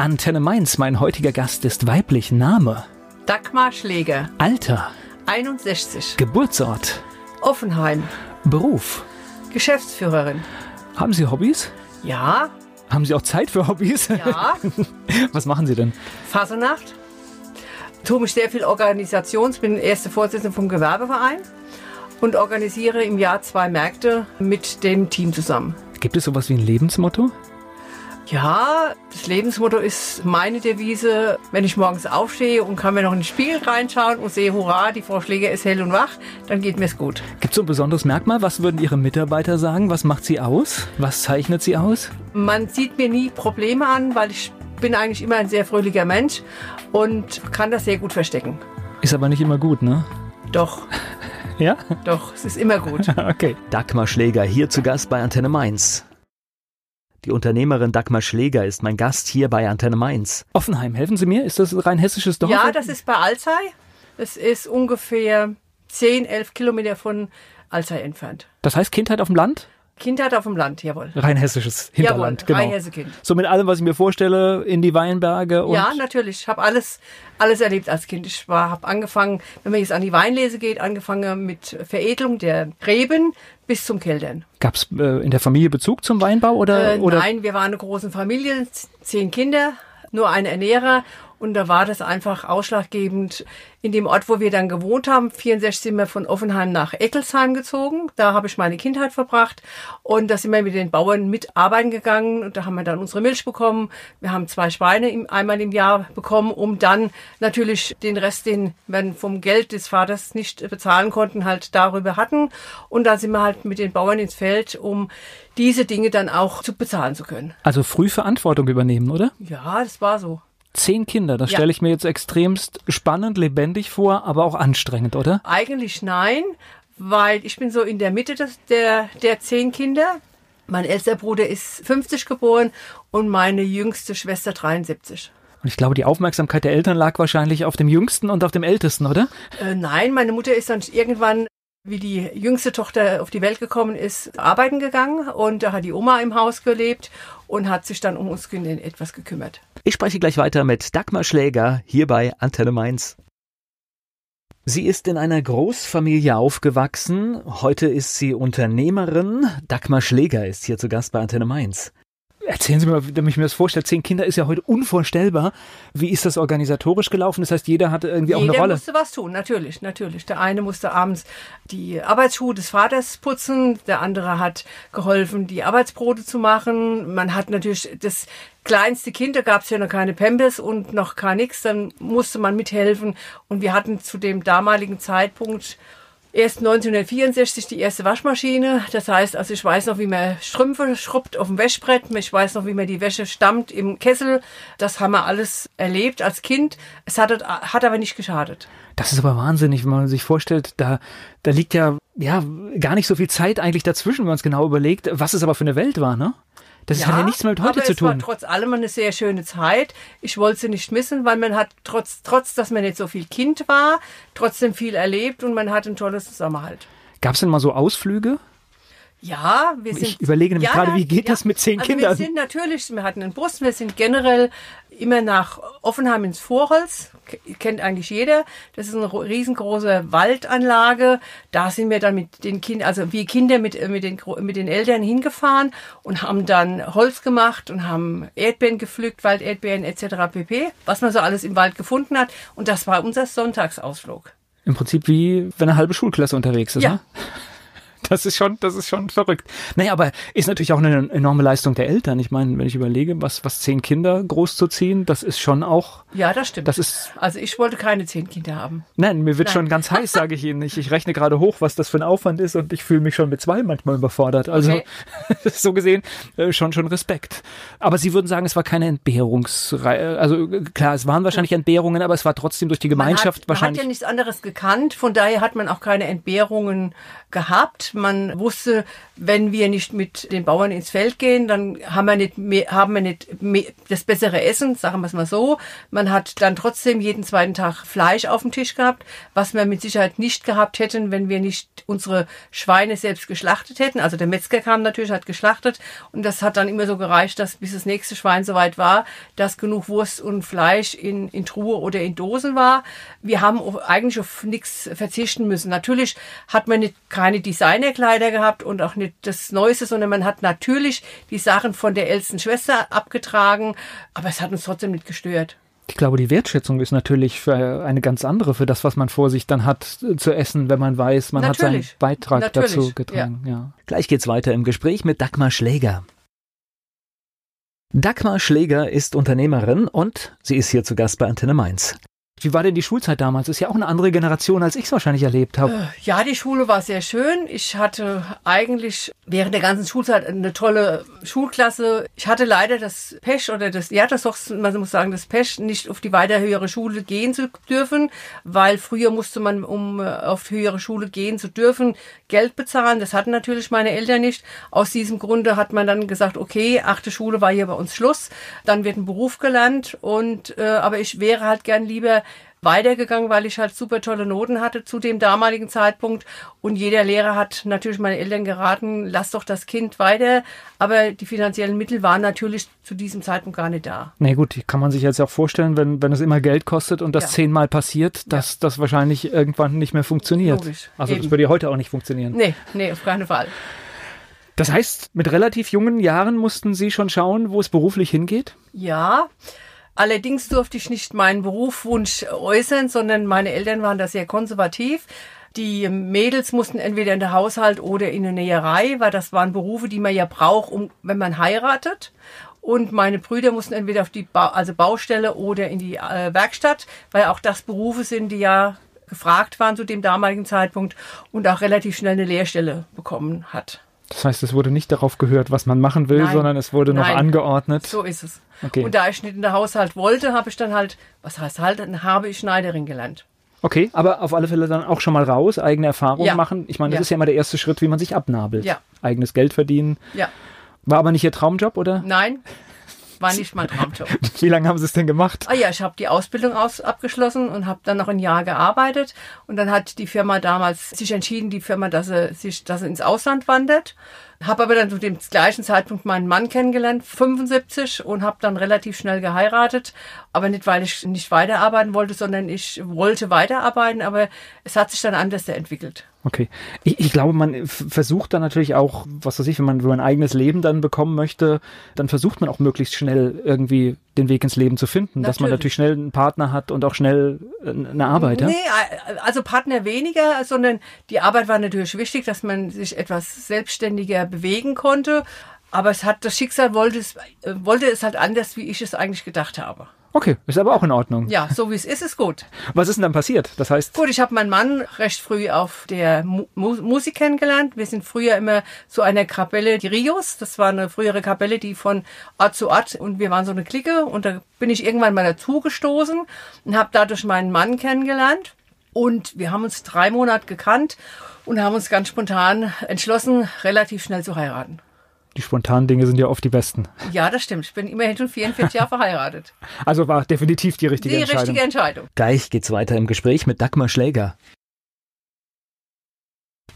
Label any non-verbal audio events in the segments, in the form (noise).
Antenne Mainz, mein heutiger Gast ist weiblich. Name? Dagmar Schläger. Alter? 61. Geburtsort? Offenheim. Beruf? Geschäftsführerin. Haben Sie Hobbys? Ja. Haben Sie auch Zeit für Hobbys? Ja. (laughs) Was machen Sie denn? Fasernacht. Tue mich sehr viel Organisations, bin erste Vorsitzende vom Gewerbeverein und organisiere im Jahr zwei Märkte mit dem Team zusammen. Gibt es sowas wie ein Lebensmotto? Ja, das Lebensmotto ist meine Devise, wenn ich morgens aufstehe und kann mir noch in den Spiegel reinschauen und sehe, hurra, die Frau Schläger ist hell und wach, dann geht mir's gut. Gibt es so ein besonderes Merkmal? Was würden Ihre Mitarbeiter sagen? Was macht sie aus? Was zeichnet sie aus? Man sieht mir nie Probleme an, weil ich bin eigentlich immer ein sehr fröhlicher Mensch und kann das sehr gut verstecken. Ist aber nicht immer gut, ne? Doch, Ja? doch, es ist immer gut. (laughs) Okay. Dagmar Schläger hier zu Gast bei Antenne Mainz. Die Unternehmerin Dagmar Schläger ist mein Gast hier bei Antenne Mainz. Offenheim, helfen Sie mir? Ist das ein rein hessisches Dorf? Ja, das ist bei Alzey. Das ist ungefähr 10, 11 Kilometer von Alzey entfernt. Das heißt Kindheit auf dem Land? Kindheit auf dem Land, jawohl. Rein hessisches Hinterland, jawohl, genau. Rheinhessekind. So mit allem, was ich mir vorstelle, in die Weinberge und Ja, natürlich. Ich habe alles, alles erlebt als Kind. Ich habe angefangen, wenn man jetzt an die Weinlese geht, angefangen mit Veredelung der Reben bis zum Keltern. gab es äh, in der Familie Bezug zum Weinbau oder? Äh, oder? Nein, wir waren eine große Familie, zehn Kinder, nur ein Ernährer. Und da war das einfach ausschlaggebend. In dem Ort, wo wir dann gewohnt haben, 64 sind wir von Offenheim nach Eckelsheim gezogen. Da habe ich meine Kindheit verbracht. Und da sind wir mit den Bauern mitarbeiten gegangen. Und da haben wir dann unsere Milch bekommen. Wir haben zwei Schweine einmal im Jahr bekommen, um dann natürlich den Rest, den wir vom Geld des Vaters nicht bezahlen konnten, halt darüber hatten. Und dann sind wir halt mit den Bauern ins Feld, um diese Dinge dann auch zu bezahlen zu können. Also früh Verantwortung übernehmen, oder? Ja, das war so. Zehn Kinder, das Ja. stelle ich mir jetzt extremst spannend, lebendig vor, aber auch anstrengend, oder? Eigentlich nein, weil ich bin so in der Mitte des, der, der zehn Kinder. Mein ältester Bruder ist 50 geboren und meine jüngste Schwester 73. Und ich glaube, die Aufmerksamkeit der Eltern lag wahrscheinlich auf dem Jüngsten und auf dem Ältesten, oder? Äh, nein, meine Mutter ist dann irgendwann, wie die jüngste Tochter auf die Welt gekommen ist, arbeiten gegangen und da hat die Oma im Haus gelebt und hat sich dann um uns Kinder etwas gekümmert. Ich spreche gleich weiter mit Dagmar Schläger hier bei Antenne Mainz. Sie ist in einer Großfamilie aufgewachsen. Heute ist sie Unternehmerin. Dagmar Schläger ist hier zu Gast bei Antenne Mainz. Erzählen Sie mir, mal, damit ich mir das vorstelle, zehn Kinder ist ja heute unvorstellbar. Wie ist das organisatorisch gelaufen? Das heißt, jeder hatte irgendwie auch Jeder eine Rolle. musste was tun, natürlich, natürlich. Der eine musste abends die Arbeitsschuhe des Vaters putzen, der andere hat geholfen, die Arbeitsbrote zu machen. Man hat natürlich das kleinste Kind, da gab es ja noch keine Pampers und noch gar nichts, dann musste man mithelfen. Und wir hatten zu dem damaligen Zeitpunkt Erst 1964 die erste Waschmaschine. Das heißt, also ich weiß noch, wie man Strümpfe schrubbt auf dem Wäschbrett. Ich weiß noch, wie man die Wäsche stammt im Kessel. Das haben wir alles erlebt als Kind. Es hat, hat aber nicht geschadet. Das ist aber wahnsinnig, wenn man sich vorstellt, da, da liegt ja, ja gar nicht so viel Zeit eigentlich dazwischen, wenn man es genau überlegt, was es aber für eine Welt war, ne? Das hat ja nichts mehr mit heute aber zu es war tun. trotz allem eine sehr schöne Zeit. Ich wollte sie nicht missen, weil man hat trotz, trotz, dass man nicht so viel Kind war, trotzdem viel erlebt und man hat ein tolles Zusammenhalt. Gab es denn mal so Ausflüge? Ja, wir sind. Ich überlege nämlich gerade, wie geht das mit zehn also Kindern? Wir sind natürlich, wir hatten einen Bus, wir sind generell immer nach Offenheim ins Vorholz, kennt eigentlich jeder. Das ist eine ro- riesengroße Waldanlage. Da sind wir dann mit den Kindern, also wir Kinder mit, mit, den, mit den Eltern hingefahren und haben dann Holz gemacht und haben Erdbeeren gepflückt, Walderdbeeren etc. pp. Was man so alles im Wald gefunden hat. Und das war unser Sonntagsausflug. Im Prinzip wie wenn eine halbe Schulklasse unterwegs ist, Ja. ne? Das ist schon, das ist schon verrückt. Naja, aber ist natürlich auch eine enorme Leistung der Eltern. Ich meine, wenn ich überlege, was, was zehn Kinder großzuziehen, das ist schon auch, Ja, das stimmt. das ist, also ich wollte keine zehn Kinder haben. nein, mir wird Nein. schon ganz heiß, sage ich Ihnen. Ich, ich rechne gerade hoch, was das für ein Aufwand ist und ich fühle mich schon mit zwei manchmal überfordert. Also, Okay. (laughs) so gesehen, äh, schon, schon Respekt. Aber Sie würden sagen, es war keine Entbehrungsreihe. Also, äh, klar, es waren wahrscheinlich Entbehrungen, aber es war trotzdem durch die Gemeinschaft man hat, wahrscheinlich. Man hat ja nichts anderes gekannt, von daher hat man auch keine Entbehrungen gehabt. Man wusste, wenn wir nicht mit den Bauern ins Feld gehen, dann haben wir nicht mehr, haben wir nicht mehr, das bessere Essen, sagen wir es mal so. Man hat dann trotzdem jeden zweiten Tag Fleisch auf dem Tisch gehabt, was wir mit Sicherheit nicht gehabt hätten, wenn wir nicht unsere Schweine selbst geschlachtet hätten. Also der Metzger kam natürlich, hat geschlachtet und das hat dann immer so gereicht, dass bis das nächste Schwein soweit war, dass genug Wurst und Fleisch in, in Truhe oder in Dosen war. Wir haben eigentlich auf nichts verzichten müssen. Natürlich hat man nicht keine Designerkleider gehabt und auch nicht das Neueste, sondern man hat natürlich die Sachen von der ältesten Schwester abgetragen, aber es hat uns trotzdem nicht gestört. Ich glaube, die Wertschätzung ist natürlich für eine ganz andere für das, was man vor sich dann hat zu essen, wenn man weiß, man natürlich. hat seinen Beitrag natürlich. dazu getragen. Ja. ja. Gleich geht's weiter im Gespräch mit Dagmar Schläger. Dagmar Schläger ist Unternehmerin und sie ist hier zu Gast bei Antenne Mainz. Wie war denn die Schulzeit damals? Ist ja auch eine andere Generation, als ich es wahrscheinlich erlebt habe. Äh, ja, die Schule war sehr schön. Ich hatte eigentlich während der ganzen Schulzeit eine tolle Schulklasse. Ich hatte leider das Pech oder das, ja, das doch, man muss sagen, das Pech, nicht auf die weiter höhere Schule gehen zu dürfen, weil früher musste man, um äh, auf höhere Schule gehen zu dürfen, Geld bezahlen. Das hatten natürlich meine Eltern nicht. Aus diesem Grunde hat man dann gesagt, okay, achte Schule war hier bei uns Schluss. Dann wird ein Beruf gelernt und, äh, aber ich wäre halt gern lieber weitergegangen, weil ich halt super tolle Noten hatte zu dem damaligen Zeitpunkt. Und jeder Lehrer hat natürlich meine Eltern geraten, lass doch das Kind weiter. Aber die finanziellen Mittel waren natürlich zu diesem Zeitpunkt gar nicht da. Nee, gut, kann man sich jetzt auch vorstellen, wenn, wenn es immer Geld kostet und das ja. zehnmal passiert, dass ja. das wahrscheinlich irgendwann nicht mehr funktioniert. Logisch. Also Eben. das würde ja heute auch nicht funktionieren. Nee, nee, auf keinen Fall. Das heißt, mit relativ jungen Jahren mussten Sie schon schauen, wo es beruflich hingeht? Ja, Allerdings durfte ich nicht meinen Berufswunsch äußern, sondern meine Eltern waren da sehr konservativ. Die Mädels mussten entweder in der Haushalt oder in der Näherei, weil das waren Berufe, die man ja braucht, um, wenn man heiratet. Und meine Brüder mussten entweder auf die ba also Baustelle oder in die äh, Werkstatt, weil auch das Berufe sind, die ja gefragt waren zu dem damaligen Zeitpunkt und auch relativ schnell eine Lehrstelle bekommen hat. Das heißt, es wurde nicht darauf gehört, was man machen will, Nein. sondern es wurde noch Nein. angeordnet. So ist es. Okay. Und da ich nicht in der Haushalt wollte, habe ich dann halt, was heißt halt, dann habe ich Schneiderin gelernt. Okay, aber auf alle Fälle dann auch schon mal raus, eigene Erfahrungen ja. machen. Ich meine, das ja. ist ja immer der erste Schritt, wie man sich abnabelt. Ja. Eigenes Geld verdienen. Ja. War aber nicht Ihr Traumjob, oder? Nein, war nicht mein Traumjob. (laughs) Wie lange haben Sie es denn gemacht? Ah ja, ich habe die Ausbildung aus, abgeschlossen und habe dann noch ein Jahr gearbeitet. Und dann hat die Firma damals sich entschieden, die Firma, dass sie, sich, dass sie ins Ausland wandert. Habe aber dann zu dem gleichen Zeitpunkt meinen Mann kennengelernt, 75, und habe dann relativ schnell geheiratet. Aber nicht, weil ich nicht weiterarbeiten wollte, sondern ich wollte weiterarbeiten, aber es hat sich dann anders entwickelt. Okay. Ich, ich glaube, man versucht dann natürlich auch, was weiß ich, wenn man, wenn man ein eigenes Leben dann bekommen möchte, dann versucht man auch möglichst schnell irgendwie den Weg ins Leben zu finden, natürlich. dass man natürlich schnell einen Partner hat und auch schnell äh, eine Arbeit. Ja? Nee, also Partner weniger, sondern die Arbeit war natürlich wichtig, dass man sich etwas selbstständiger bewegen konnte. Aber es hat, das Schicksal wollte es, äh, wollte es halt anders, wie ich es eigentlich gedacht habe. Okay, ist aber auch in Ordnung. Ja, so wie es ist, ist gut. Was ist denn dann passiert? Das heißt. Gut, ich habe meinen Mann recht früh auf der Mu Musik kennengelernt. Wir sind früher immer zu einer Kapelle, die Rios. Das war eine frühere Kapelle, die von Ort zu Ort und wir waren so eine Clique und da bin ich irgendwann mal dazugestoßen und habe dadurch meinen Mann kennengelernt. Und wir haben uns drei Monate gekannt und haben uns ganz spontan entschlossen, relativ schnell zu heiraten. Die spontanen Dinge sind ja oft die besten. Ja, das stimmt. Ich bin immerhin schon 44 Jahre verheiratet. (laughs) Also war definitiv die richtige die Entscheidung. Die richtige Entscheidung. Gleich geht's weiter im Gespräch mit Dagmar Schläger.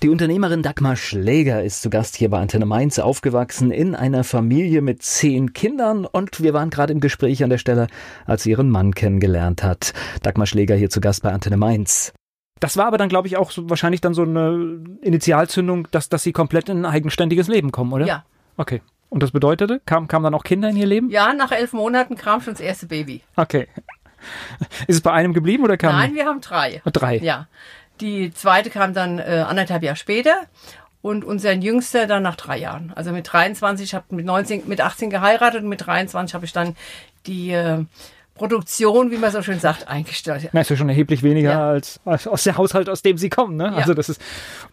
Die Unternehmerin Dagmar Schläger ist zu Gast hier bei Antenne Mainz, aufgewachsen in einer Familie mit zehn Kindern und wir waren gerade im Gespräch an der Stelle, als sie ihren Mann kennengelernt hat. Dagmar Schläger hier zu Gast bei Antenne Mainz. Das war aber dann, glaube ich, auch so, wahrscheinlich dann so eine Initialzündung, dass, dass sie komplett in ein eigenständiges Leben kommen, oder? Ja, Okay. Und das bedeutete, kamen kam dann auch Kinder in ihr Leben? Ja, nach elf Monaten kam schon das erste Baby. Okay. Ist es bei einem geblieben oder kam? Nein, wir haben drei. Drei. Ja. Die zweite kam dann äh, anderthalb Jahre später und unser Jüngster dann nach drei Jahren. Also mit 23, ich habe mit 19, mit 18 geheiratet und mit 23 habe ich dann die äh, Produktion, wie man so schön sagt, eingestellt. Na, ist ja schon erheblich weniger ja. als, als, aus der Haushalt, aus dem Sie kommen. Ne? Ja. Also das ist,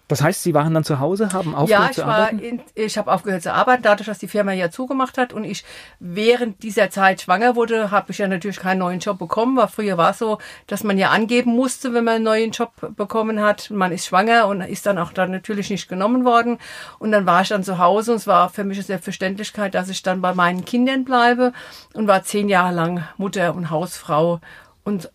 das heißt, Sie waren dann zu Hause, haben aufgehört ja, zu arbeiten? Ja, ich habe aufgehört zu arbeiten, dadurch, dass die Firma ja zugemacht hat und ich während dieser Zeit schwanger wurde, habe ich ja natürlich keinen neuen Job bekommen. Weil früher war es so, dass man ja angeben musste, wenn man einen neuen Job bekommen hat. Man ist schwanger und ist dann auch dann natürlich nicht genommen worden. Und dann war ich dann zu Hause und es war für mich eine Selbstverständlichkeit, dass ich dann bei meinen Kindern bleibe und war zehn Jahre lang Mutter und Hausfrau und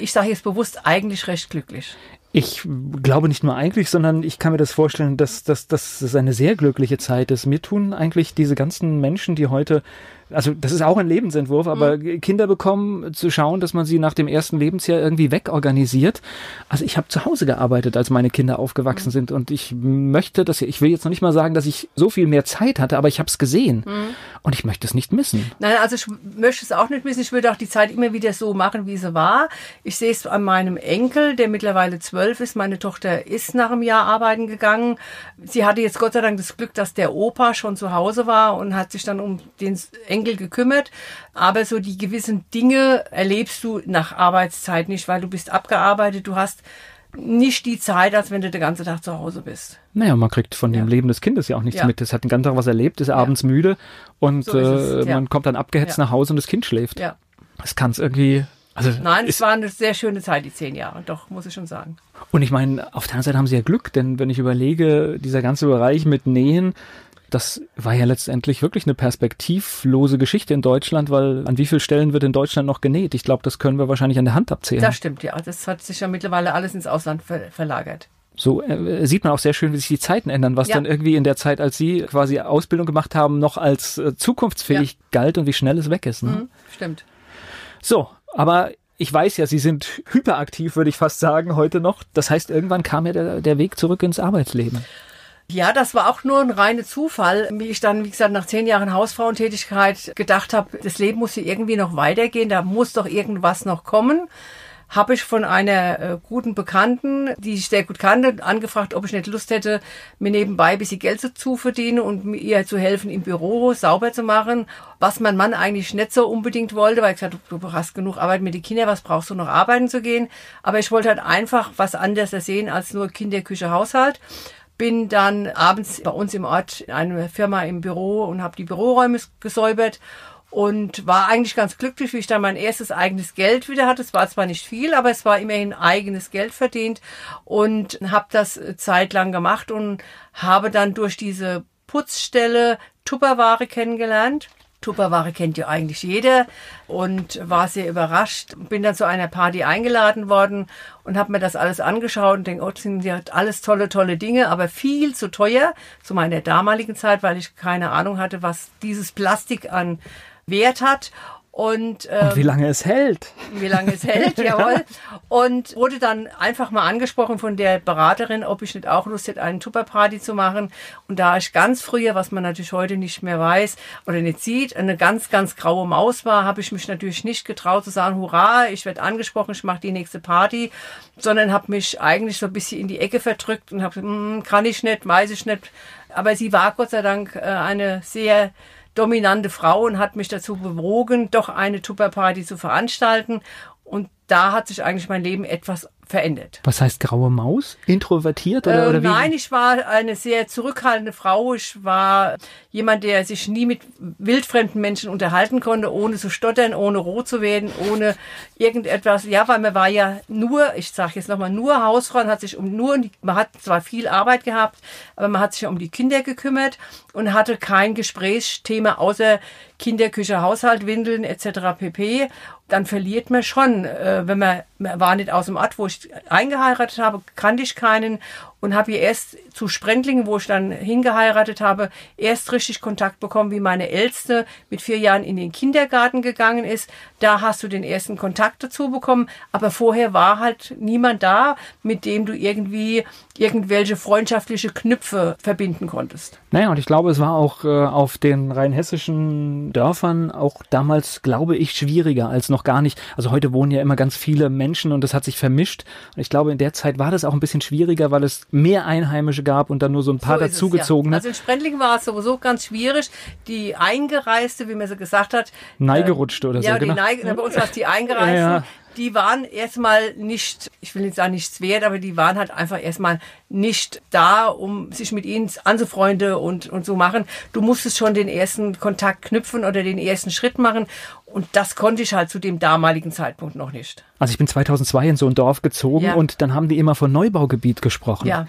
ich sage jetzt bewusst eigentlich recht glücklich. Ich glaube nicht nur eigentlich, sondern ich kann mir das vorstellen, dass, dass, dass es eine sehr glückliche Zeit ist. Mir tun eigentlich diese ganzen Menschen, die heute also das ist auch ein Lebensentwurf, aber mhm. Kinder bekommen, zu schauen, dass man sie nach dem ersten Lebensjahr irgendwie wegorganisiert. Also ich habe zu Hause gearbeitet, als meine Kinder aufgewachsen mhm. sind und ich möchte, dass ich will jetzt noch nicht mal sagen, dass ich so viel mehr Zeit hatte, aber ich habe es gesehen mhm. und ich möchte es nicht missen. Nein, also ich möchte es auch nicht missen. Ich würde auch die Zeit immer wieder so machen, wie sie war. Ich sehe es an meinem Enkel, der mittlerweile zwölf ist. Meine Tochter ist nach einem Jahr arbeiten gegangen. Sie hatte jetzt Gott sei Dank das Glück, dass der Opa schon zu Hause war und hat sich dann um den Enkel Enkel gekümmert. Aber so die gewissen Dinge erlebst du nach Arbeitszeit nicht, weil du bist abgearbeitet, du hast nicht die Zeit, als wenn du den ganzen Tag zu Hause bist. Naja, man kriegt von dem Leben des Kindes ja auch nichts ja. mit. Es hat den ganzen Tag was erlebt, ist ja. abends müde und so äh, man kommt dann abgehetzt nach Hause und das Kind schläft. Ja. Das kann es irgendwie also Nein, es war eine sehr schöne Zeit, die zehn Jahre, doch, muss ich schon sagen. Und ich meine, auf der anderen Seite haben sie ja Glück, denn wenn ich überlege, dieser ganze Bereich mit Nähen, das war ja letztendlich wirklich eine perspektivlose Geschichte in Deutschland, weil an wie vielen Stellen wird in Deutschland noch genäht? Ich glaube, das können wir wahrscheinlich an der Hand abzählen. Das stimmt, ja. Das hat sich ja mittlerweile alles ins Ausland ver verlagert. So äh, sieht man auch sehr schön, wie sich die Zeiten ändern, was ja. dann irgendwie in der Zeit, als Sie quasi Ausbildung gemacht haben, noch als äh, zukunftsfähig ja. galt und wie schnell es weg ist. Ne? Mhm, stimmt. So, aber ich weiß ja, Sie sind hyperaktiv, würde ich fast sagen, heute noch. Das heißt, irgendwann kam ja der, der Weg zurück ins Arbeitsleben. Ja, das war auch nur ein reiner Zufall, wie ich dann, wie gesagt, nach zehn Jahren Hausfrauentätigkeit gedacht habe, das Leben muss hier irgendwie noch weitergehen, da muss doch irgendwas noch kommen habe ich von einer äh, guten Bekannten, die ich sehr gut kannte, angefragt, ob ich nicht Lust hätte, mir nebenbei ein bisschen Geld zu verdienen und ihr zu helfen, im Büro sauber zu machen, was mein Mann eigentlich nicht so unbedingt wollte, weil ich gesagt habe, du hast genug Arbeit mit den Kindern, was brauchst du noch arbeiten zu gehen? Aber ich wollte halt einfach was anderes sehen als nur Kinderküche, Haushalt bin dann abends bei uns im Ort in einer Firma im Büro und habe die Büroräume gesäubert und war eigentlich ganz glücklich, wie ich dann mein erstes eigenes Geld wieder hatte. Es war zwar nicht viel, aber es war immerhin eigenes Geld verdient und habe das zeitlang gemacht und habe dann durch diese Putzstelle Tupperware kennengelernt. Tupperware kennt ja eigentlich jeder und war sehr überrascht. Bin dann zu einer Party eingeladen worden und habe mir das alles angeschaut und denke, oh, das sind ja alles tolle, tolle Dinge, aber viel zu teuer zu meiner damaligen Zeit, weil ich keine Ahnung hatte, was dieses Plastik an Wert hat. Und, ähm, und wie lange es hält. Wie lange es hält, (laughs) jawohl. Und wurde dann einfach mal angesprochen von der Beraterin, ob ich nicht auch Lust hätte, einen Tupperparty zu machen. Und da ich ganz früher, was man natürlich heute nicht mehr weiß oder nicht sieht, eine ganz, ganz graue Maus war, habe ich mich natürlich nicht getraut zu sagen, hurra, ich werde angesprochen, ich mache die nächste Party, sondern habe mich eigentlich so ein bisschen in die Ecke verdrückt und habe, hm, kann ich nicht, weiß ich nicht. Aber sie war Gott sei Dank äh, eine sehr dominante Frau und hat mich dazu bewogen, doch eine Tupperparty zu veranstalten. Da hat sich eigentlich mein Leben etwas verändert. Was heißt graue Maus? Introvertiert oder, äh, oder wie? Nein, ich war eine sehr zurückhaltende Frau. Ich war jemand, der sich nie mit wildfremden Menschen unterhalten konnte, ohne zu stottern, ohne rot zu werden, ohne irgendetwas. Ja, weil man war ja nur, ich sage jetzt nochmal, nur Hausfrau und hat sich um nur, man hat zwar viel Arbeit gehabt, aber man hat sich um die Kinder gekümmert und hatte kein Gesprächsthema außer Kinderküche, Haushalt, Windeln etc. pp dann verliert man schon. Äh, wenn man, man war nicht aus dem Ort, wo ich eingeheiratet habe, kannte ich keinen und habe hier erst zu Sprendlingen, wo ich dann hingeheiratet habe, erst richtig Kontakt bekommen, wie meine Älteste mit vier Jahren in den Kindergarten gegangen ist. Da hast du den ersten Kontakt dazu bekommen, aber vorher war halt niemand da, mit dem du irgendwie irgendwelche freundschaftliche Knüpfe verbinden konntest. Naja, und ich glaube, es war auch äh, auf den rheinhessischen Dörfern auch damals, glaube ich, schwieriger als noch gar nicht. Also heute wohnen ja immer ganz viele Menschen und das hat sich vermischt. Und ich glaube, in der Zeit war das auch ein bisschen schwieriger, weil es mehr Einheimische gab und dann nur so ein paar so dazugezogene. Ja. Also in Sprendling war es sowieso ganz schwierig. Die Eingereiste, wie man so gesagt hat. Neigerutschte äh, oder so. Ja, genau. Neige, bei uns war es die Eingereisten. Ja, ja die waren erstmal nicht, ich will nicht sagen nichts wert, aber die waren halt einfach erstmal nicht da, um sich mit ihnen anzufreunden und, und so machen. Du musstest schon den ersten Kontakt knüpfen oder den ersten Schritt machen. Und das konnte ich halt zu dem damaligen Zeitpunkt noch nicht. Also ich bin 2002 in so ein Dorf gezogen ja. und dann haben die immer von Neubaugebiet gesprochen. Ja.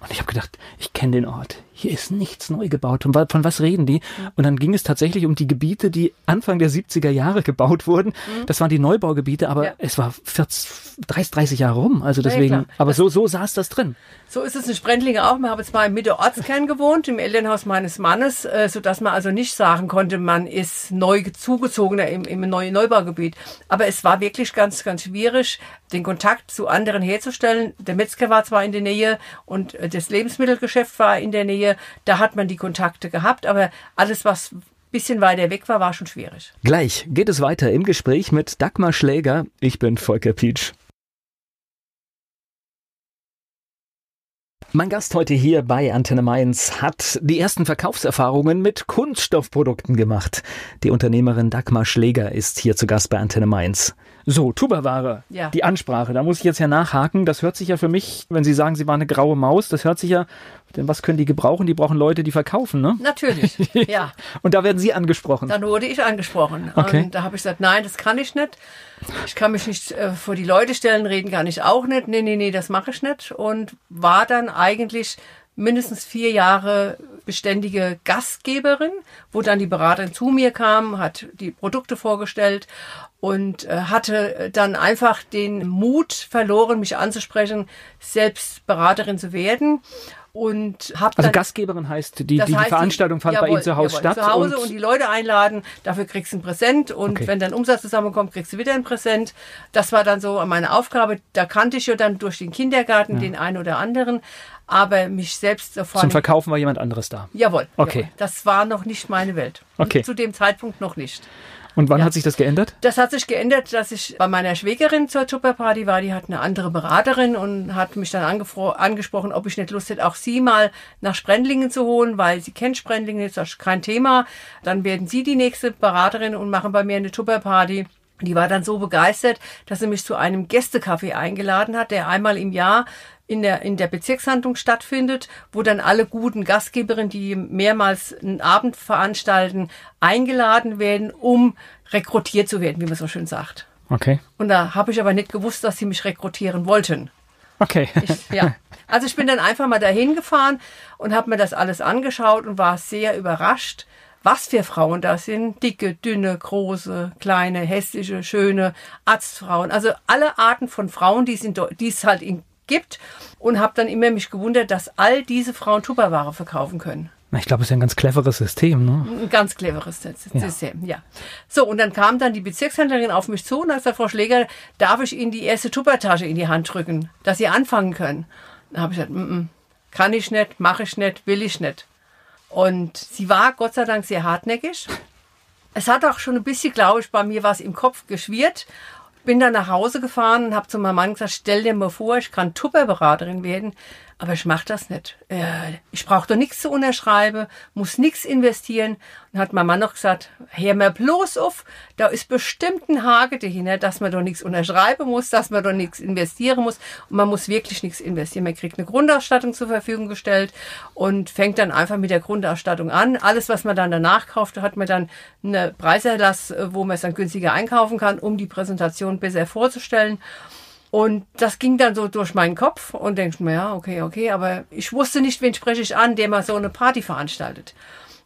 Und ich habe gedacht, ich kenne den Ort. Hier ist nichts neu gebaut. Von, von was reden die? Und dann ging es tatsächlich um die Gebiete, die Anfang der 70er Jahre gebaut wurden. Mhm. Das waren die Neubaugebiete, aber ja. es war 40, 30, 30 Jahre rum. Also deswegen, ja, aber so, so saß das drin. So ist es in Sprendlinge auch. Wir haben jetzt mal im Mitte-Ortskern gewohnt, im Elternhaus meines Mannes, äh, sodass man also nicht sagen konnte, man ist neu zugezogener im, im neuen Neubaugebiet. Aber es war wirklich ganz, ganz schwierig, den Kontakt zu anderen herzustellen. Der Metzger war zwar in der Nähe und äh, das Lebensmittelgeschäft war in der Nähe. Da hat man die Kontakte gehabt, aber alles, was bisschen weiter weg war, war schon schwierig. Gleich geht es weiter im Gespräch mit Dagmar Schläger. Ich bin Volker Pietsch. Mein Gast heute hier bei Antenne Mainz hat die ersten Verkaufserfahrungen mit Kunststoffprodukten gemacht. Die Unternehmerin Dagmar Schläger ist hier zu Gast bei Antenne Mainz. So, Tupperware, ja. die Ansprache, da muss ich jetzt ja nachhaken. Das hört sich ja für mich, wenn Sie sagen, Sie waren eine graue Maus, das hört sich ja, denn was können die gebrauchen? Die brauchen Leute, die verkaufen, ne? Natürlich, (laughs) ja. Und da werden Sie angesprochen. Dann wurde ich angesprochen. Okay. Und da habe ich gesagt, nein, das kann ich nicht. Ich kann mich nicht äh, vor die Leute stellen, reden kann ich auch nicht. Nee, nee, nee, das mache ich nicht. Und war dann eigentlich mindestens vier Jahre beständige Gastgeberin, wo dann die Beraterin zu mir kam, hat die Produkte vorgestellt und äh, hatte dann einfach den Mut verloren, mich anzusprechen, selbst Beraterin zu werden und habe also Gastgeberin heißt die die, die heißt Veranstaltung fand jawohl, bei Ihnen zu Hause jawohl, statt zu Hause und, und, die Leute einladen dafür kriegst du ein Präsent und okay. wenn dann Umsatz zusammenkommt kriegst du wieder ein Präsent. Das war dann so meine Aufgabe. Da kannte ich ja dann durch den Kindergarten ja. den einen oder anderen aber mich selbst sofort zum Verkaufen war jemand anderes da. Jawohl. Okay. Jawohl. das war noch nicht meine Welt. Okay. Zu dem Zeitpunkt noch nicht und wann ja. hat sich das geändert? Das hat sich geändert, dass ich bei meiner Schwägerin zur Tupperparty war. Die hat eine andere Beraterin und hat mich dann angesprochen, ob ich nicht Lust hätte, auch sie mal nach Sprendlingen zu holen, weil sie kennt Sprendlingen, ist das kein Thema. Dann werden sie die nächste Beraterin und machen bei mir eine Tupperparty. Die war dann so begeistert, dass sie mich zu einem Gästekaffee eingeladen hat, der einmal im Jahr in der, in der Bezirkshandlung stattfindet, wo dann alle guten Gastgeberinnen, die mehrmals einen Abend veranstalten, eingeladen werden, um rekrutiert zu werden, wie man so schön sagt. Okay. Und da habe ich aber nicht gewusst, dass sie mich rekrutieren wollten. Okay. Ich, ja. (laughs) Also ich bin dann einfach mal dahin gefahren und habe mir das alles angeschaut und war sehr überrascht, was für Frauen da sind. Dicke, dünne, große, kleine, hässliche, schöne, Arztfrauen. Also alle Arten von Frauen, die, sind, die es halt in gibt und habe dann immer mich gewundert, dass all diese Frauen Tupperware verkaufen können. Ich glaube, es ist ja ein ganz cleveres System, ne? Ein ganz cleveres System, ja. ja. So, und dann kam dann die Bezirkshändlerin auf mich zu und hat gesagt, Frau Schläger, darf ich Ihnen die erste Tuppertasche in die Hand drücken, dass Sie anfangen können? Dann habe ich gesagt, mm -mm, kann ich nicht, mache ich nicht, will ich nicht. Und sie war Gott sei Dank sehr hartnäckig. Es hat auch schon ein bisschen, glaube ich, bei mir was im Kopf geschwirrt bin dann nach Hause gefahren und habe zu meinem Mann gesagt, stell dir mal vor, ich kann Tupperberaterin werden. Aber ich mache das nicht. Äh, ich brauche doch nichts zu unterschreiben, muss nichts investieren. Und hat mein Mann noch gesagt, hör mir bloß auf, da ist bestimmt ein Hage dahinter, dass man doch nichts unterschreiben muss, dass man doch nichts investieren muss. Und man muss wirklich nichts investieren. Man kriegt eine Grundausstattung zur Verfügung gestellt und fängt dann einfach mit der Grundausstattung an. Alles, was man dann danach kauft, hat man dann eine Preiserlass, wo man es dann günstiger einkaufen kann, um die Präsentation besser vorzustellen. Und das ging dann so durch meinen Kopf und denkst mir, ja, okay, okay, aber ich wusste nicht, wen spreche ich an, der mal so eine Party veranstaltet.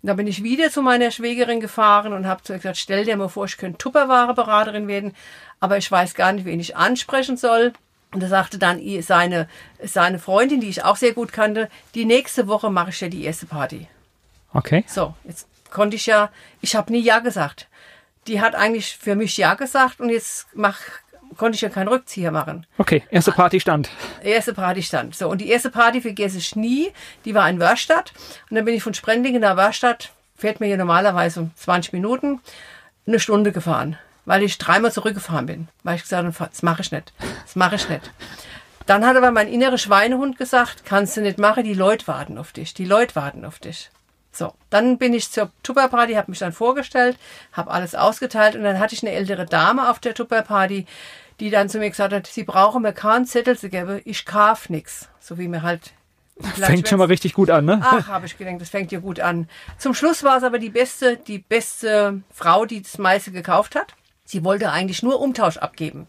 Und da bin ich wieder zu meiner Schwägerin gefahren und habe gesagt, stell dir mal vor, ich könnte Tupperware-Beraterin werden, aber ich weiß gar nicht, wen ich ansprechen soll. Und da sagte dann seine, seine Freundin, die ich auch sehr gut kannte, die nächste Woche mache ich ja die erste Party. Okay. So, jetzt konnte ich ja, ich habe nie Ja gesagt. Die hat eigentlich für mich Ja gesagt und jetzt mach, konnte ich ja keinen Rückzieher machen. Okay, erste Party stand. Erste Party stand. So, und die erste Party vergesse ich nie. Die war in Wörstadt. Und dann bin ich von Sprendingen nach Wörstadt, fährt mir hier normalerweise 20 Minuten, eine Stunde gefahren. Weil ich dreimal zurückgefahren bin. Weil ich gesagt habe, das mache ich nicht. Das mache ich nicht. Dann hat aber mein innerer Schweinehund gesagt, kannst du nicht machen, die Leute warten auf dich. Die Leute warten auf dich. So, dann bin ich zur Tupperparty, habe mich dann vorgestellt, habe alles ausgeteilt und dann hatte ich eine ältere Dame auf der Tupperparty, die dann zu mir gesagt hat, sie brauchen mir keinen Zettel zu geben, ich kauf nix. So wie mir halt. Fängt schon mal richtig gut an, ne? Ach, habe ich gedacht, das fängt ja gut an. Zum Schluss war es aber die beste, die beste Frau, die das meiste gekauft hat. Sie wollte eigentlich nur Umtausch abgeben.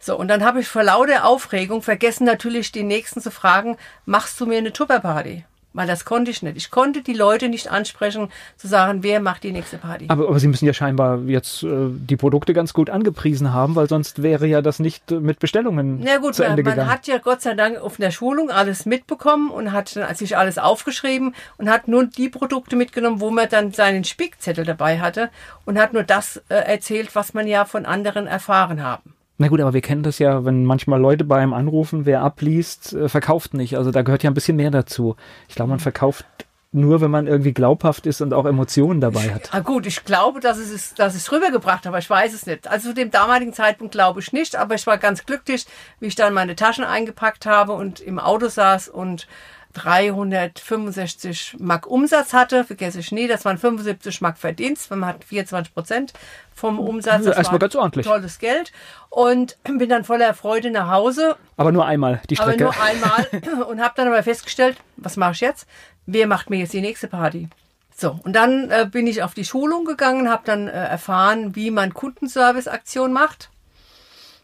So, und dann habe ich vor lauter Aufregung vergessen, natürlich den nächsten zu fragen, machst du mir eine Tupperparty? Weil das konnte ich nicht. Ich konnte die Leute nicht ansprechen, zu sagen, wer macht die nächste Party. Aber, aber Sie müssen ja scheinbar jetzt äh, die Produkte ganz gut angepriesen haben, weil sonst wäre ja das nicht äh, mit Bestellungen Na gut, zu Ende man, man gegangen. hat ja Gott sei Dank auf einer Schulung alles mitbekommen und hat dann sich alles aufgeschrieben und hat nur die Produkte mitgenommen, wo man dann seinen Spickzettel dabei hatte und hat nur das äh, erzählt, was man ja von anderen erfahren haben. Na gut, aber wir kennen das ja, wenn manchmal Leute bei einem anrufen, wer abliest, äh, verkauft nicht. Also da gehört ja ein bisschen mehr dazu. Ich glaube, man verkauft nur, wenn man irgendwie glaubhaft ist und auch Emotionen dabei hat. Ah, gut, ich glaube, dass es, ist, dass es rübergebracht habe, aber ich weiß es nicht. Also zu dem damaligen Zeitpunkt glaube ich nicht, aber ich war ganz glücklich, wie ich dann meine Taschen eingepackt habe und im Auto saß und 365 Mark Umsatz hatte, vergesse ich nie, das waren 75 Mark Verdienst, man hat 24 Prozent vom Umsatz. Das Erstmal ganz ordentlich. Tolles Geld und bin dann voller Freude nach Hause, Aber nur einmal die aber Strecke. nur einmal (laughs) und habe dann aber festgestellt, was mache ich jetzt? Wer macht mir jetzt die nächste Party? So, und dann äh, bin ich auf die Schulung gegangen, habe dann äh, erfahren, wie man Kundenservice-Aktion macht.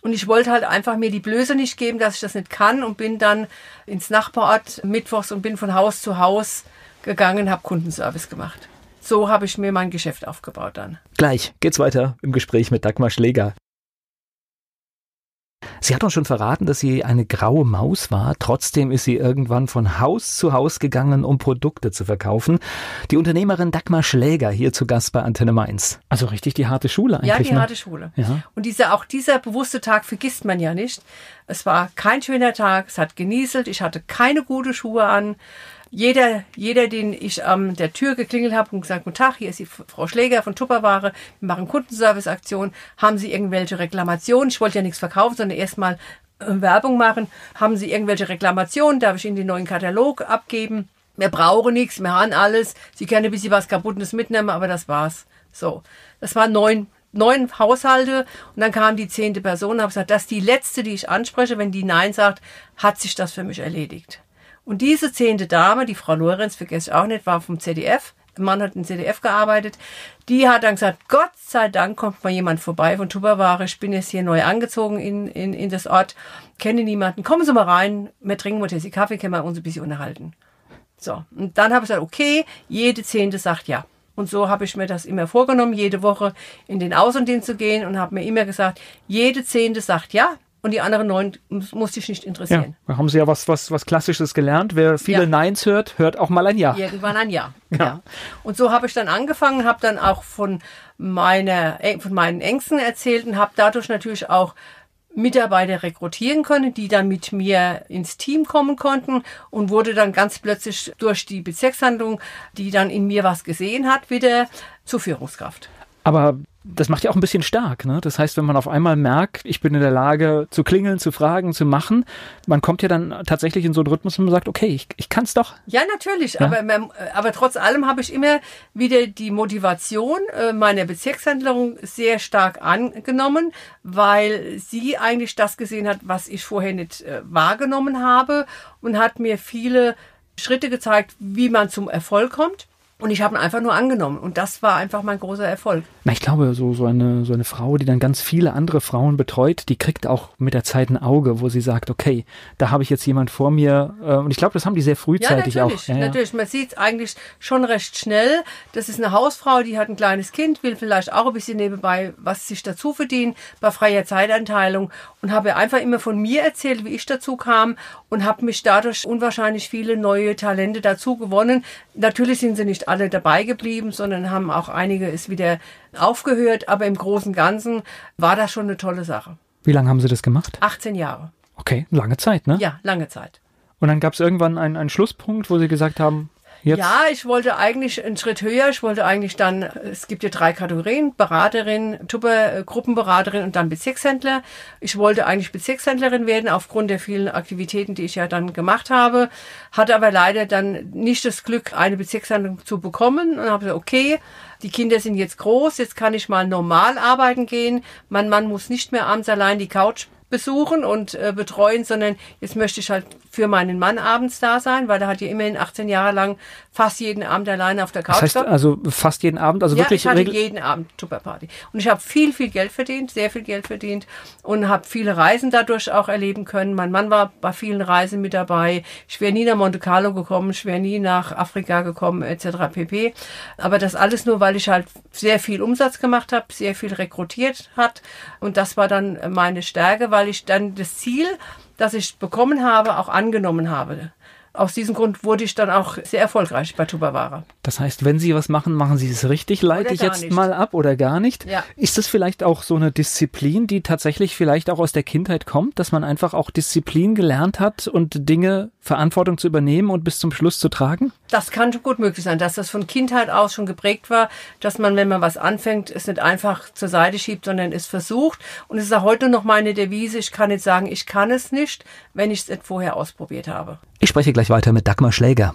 Und ich wollte halt einfach mir die Blöße nicht geben, dass ich das nicht kann und bin dann ins Nachbarort mittwochs und bin von Haus zu Haus gegangen, habe Kundenservice gemacht. So habe ich mir mein Geschäft aufgebaut dann. Gleich geht's weiter im Gespräch mit Dagmar Schläger. Sie hat uns schon verraten, dass sie eine graue Maus war. Trotzdem ist sie irgendwann von Haus zu Haus gegangen, um Produkte zu verkaufen. Die Unternehmerin Dagmar Schläger hier zu Gast bei Antenne Mainz. Also richtig die harte Schule eigentlich. Ja, die ne? harte Schule. Ja. Und dieser, auch dieser bewusste Tag vergisst man ja nicht. Es war kein schöner Tag, es hat genieselt, ich hatte keine gute Schuhe an. Jeder, jeder, den ich an der Tür geklingelt habe und gesagt, guten Tag, hier ist die Frau Schläger von Tupperware, wir machen Kundenservice-Aktion, haben Sie irgendwelche Reklamationen? Ich wollte ja nichts verkaufen, sondern erstmal äh, Werbung machen. Haben Sie irgendwelche Reklamationen? Darf ich Ihnen den neuen Katalog abgeben? Wir brauchen nichts, wir haben alles. Sie können ein bisschen was Kaputtes mitnehmen, aber das war's. So, das waren neun, neun Haushalte und dann kam die zehnte Person und habe gesagt, das ist die letzte, die ich anspreche. Wenn die Nein sagt, hat sich das für mich erledigt. Und diese zehnte Dame, die Frau Lorenz, vergesse ich auch nicht, war vom ZDF. Der Mann hat im ZDF gearbeitet. Die hat dann gesagt, Gott sei Dank kommt mal jemand vorbei von Tupperware. Ich bin jetzt hier neu angezogen in, in, in das Ort, kenne niemanden. Kommen Sie mal rein, wir trinken mal Tessi Kaffee, können wir uns ein bisschen unterhalten. So, und dann habe ich gesagt, okay, jede Zehnte sagt ja. Und so habe ich mir das immer vorgenommen, jede Woche in den Außendienst zu gehen und habe mir immer gesagt, jede Zehnte sagt ja und die anderen neun muss, dich nicht Ja, interessieren. da haben Sie ja was, was, was Klassisches gelernt. Wer viele Ja. Neins hört, hört auch mal ein Ja. Irgendwann ein Jahr. Ja. Und so habe ich dann angefangen, habe dann auch von meiner, äh, von meinen Ängsten erzählt und habe dadurch natürlich auch Mitarbeiter rekrutieren können, die dann mit mir ins Team kommen konnten und wurde dann ganz plötzlich durch die Bezirkshandlung, die dann in mir was gesehen hat, wieder zur Führungskraft. Aber das macht ja auch ein bisschen stark. Ne? Das heißt, wenn man auf einmal merkt, ich bin in der Lage zu klingeln, zu fragen, zu machen, man kommt ja dann tatsächlich in so einen Rhythmus und man sagt, okay, ich, ich kann es doch. Ja, natürlich. Aber, man- aber trotz allem habe ich immer wieder die Motivation äh, meiner Bezirkshändlerin sehr stark angenommen, weil sie eigentlich das gesehen hat, was ich vorher nicht äh, wahrgenommen habe und hat mir viele Schritte gezeigt, wie man zum Erfolg kommt. Und ich habe ihn einfach nur angenommen. Und das war einfach mein großer Erfolg. Na, ich glaube, so, so, eine, so eine Frau, die dann ganz viele andere Frauen betreut, die kriegt auch mit der Zeit ein Auge, wo sie sagt, okay, da habe ich jetzt jemand vor mir. Äh, und ich glaube, das haben die sehr Ja, frühzeitig natürlich. auch. Ja, ja. natürlich. Man sieht es eigentlich schon recht schnell. Das ist eine Hausfrau, die hat ein kleines Kind, will vielleicht auch ein bisschen nebenbei was sich dazu verdienen bei freier Zeitanteilung und habe einfach immer von mir erzählt, wie ich dazu kam und habe mich dadurch unwahrscheinlich viele neue Talente dazu gewonnen. Natürlich sind sie nicht alle dabei geblieben, sondern haben auch einige es wieder aufgehört, aber im Großen und Ganzen war das schon eine tolle Sache. Wie lange haben sie das gemacht? 18 Jahre. Okay, lange Zeit, ne? Ja, lange Zeit. Und dann gab es irgendwann einen, einen Schlusspunkt, wo sie gesagt haben, jetzt. Ja, ich wollte eigentlich einen Schritt höher. Ich wollte eigentlich dann, es gibt ja drei Kategorien, Beraterin, Tupper, äh, Gruppenberaterin und dann Bezirkshändler. Ich wollte eigentlich Bezirkshändlerin werden, aufgrund der vielen Aktivitäten, die ich ja dann gemacht habe. Hatte aber leider dann nicht das Glück, eine Bezirkshandlung zu bekommen und habe gesagt, okay, die Kinder sind jetzt groß, jetzt kann ich mal normal arbeiten gehen. Mein Mann muss nicht mehr abends allein die Couch besuchen und äh, betreuen, sondern jetzt möchte ich halt für meinen Mann abends da sein, weil er hat ja immerhin 18 Jahre lang fast jeden Abend alleine auf der Couch. Das heißt also fast jeden Abend, also ja, wirklich ich hatte jeden Abend Tupperparty. Und ich habe viel, viel Geld verdient, sehr viel Geld verdient und habe viele Reisen dadurch auch erleben können. Mein Mann war bei vielen Reisen mit dabei. Ich wäre nie nach Monte Carlo gekommen, ich wäre nie nach Afrika gekommen, etc. pp. Aber das alles nur, weil ich halt sehr viel Umsatz gemacht habe, sehr viel rekrutiert hat. Und das war dann meine Stärke, weil ich dann das Ziel, das ich bekommen habe, auch angenommen habe. Aus diesem Grund wurde ich dann auch sehr erfolgreich bei Tupperware. Das heißt, wenn Sie was machen, machen Sie es richtig. Leite ich jetzt nicht. mal ab oder gar nicht? Ja. Ist das vielleicht auch so eine Disziplin, die tatsächlich vielleicht auch aus der Kindheit kommt, dass man einfach auch Disziplin gelernt hat und Dinge, Verantwortung zu übernehmen und bis zum Schluss zu tragen? Das kann schon gut möglich sein, dass das von Kindheit aus schon geprägt war, dass man, wenn man was anfängt, es nicht einfach zur Seite schiebt, sondern es versucht. Und es ist auch heute noch meine Devise, ich kann nicht sagen, ich kann es nicht, wenn ich es nicht vorher ausprobiert habe. Ich spreche gleich weiter mit Dagmar Schläger.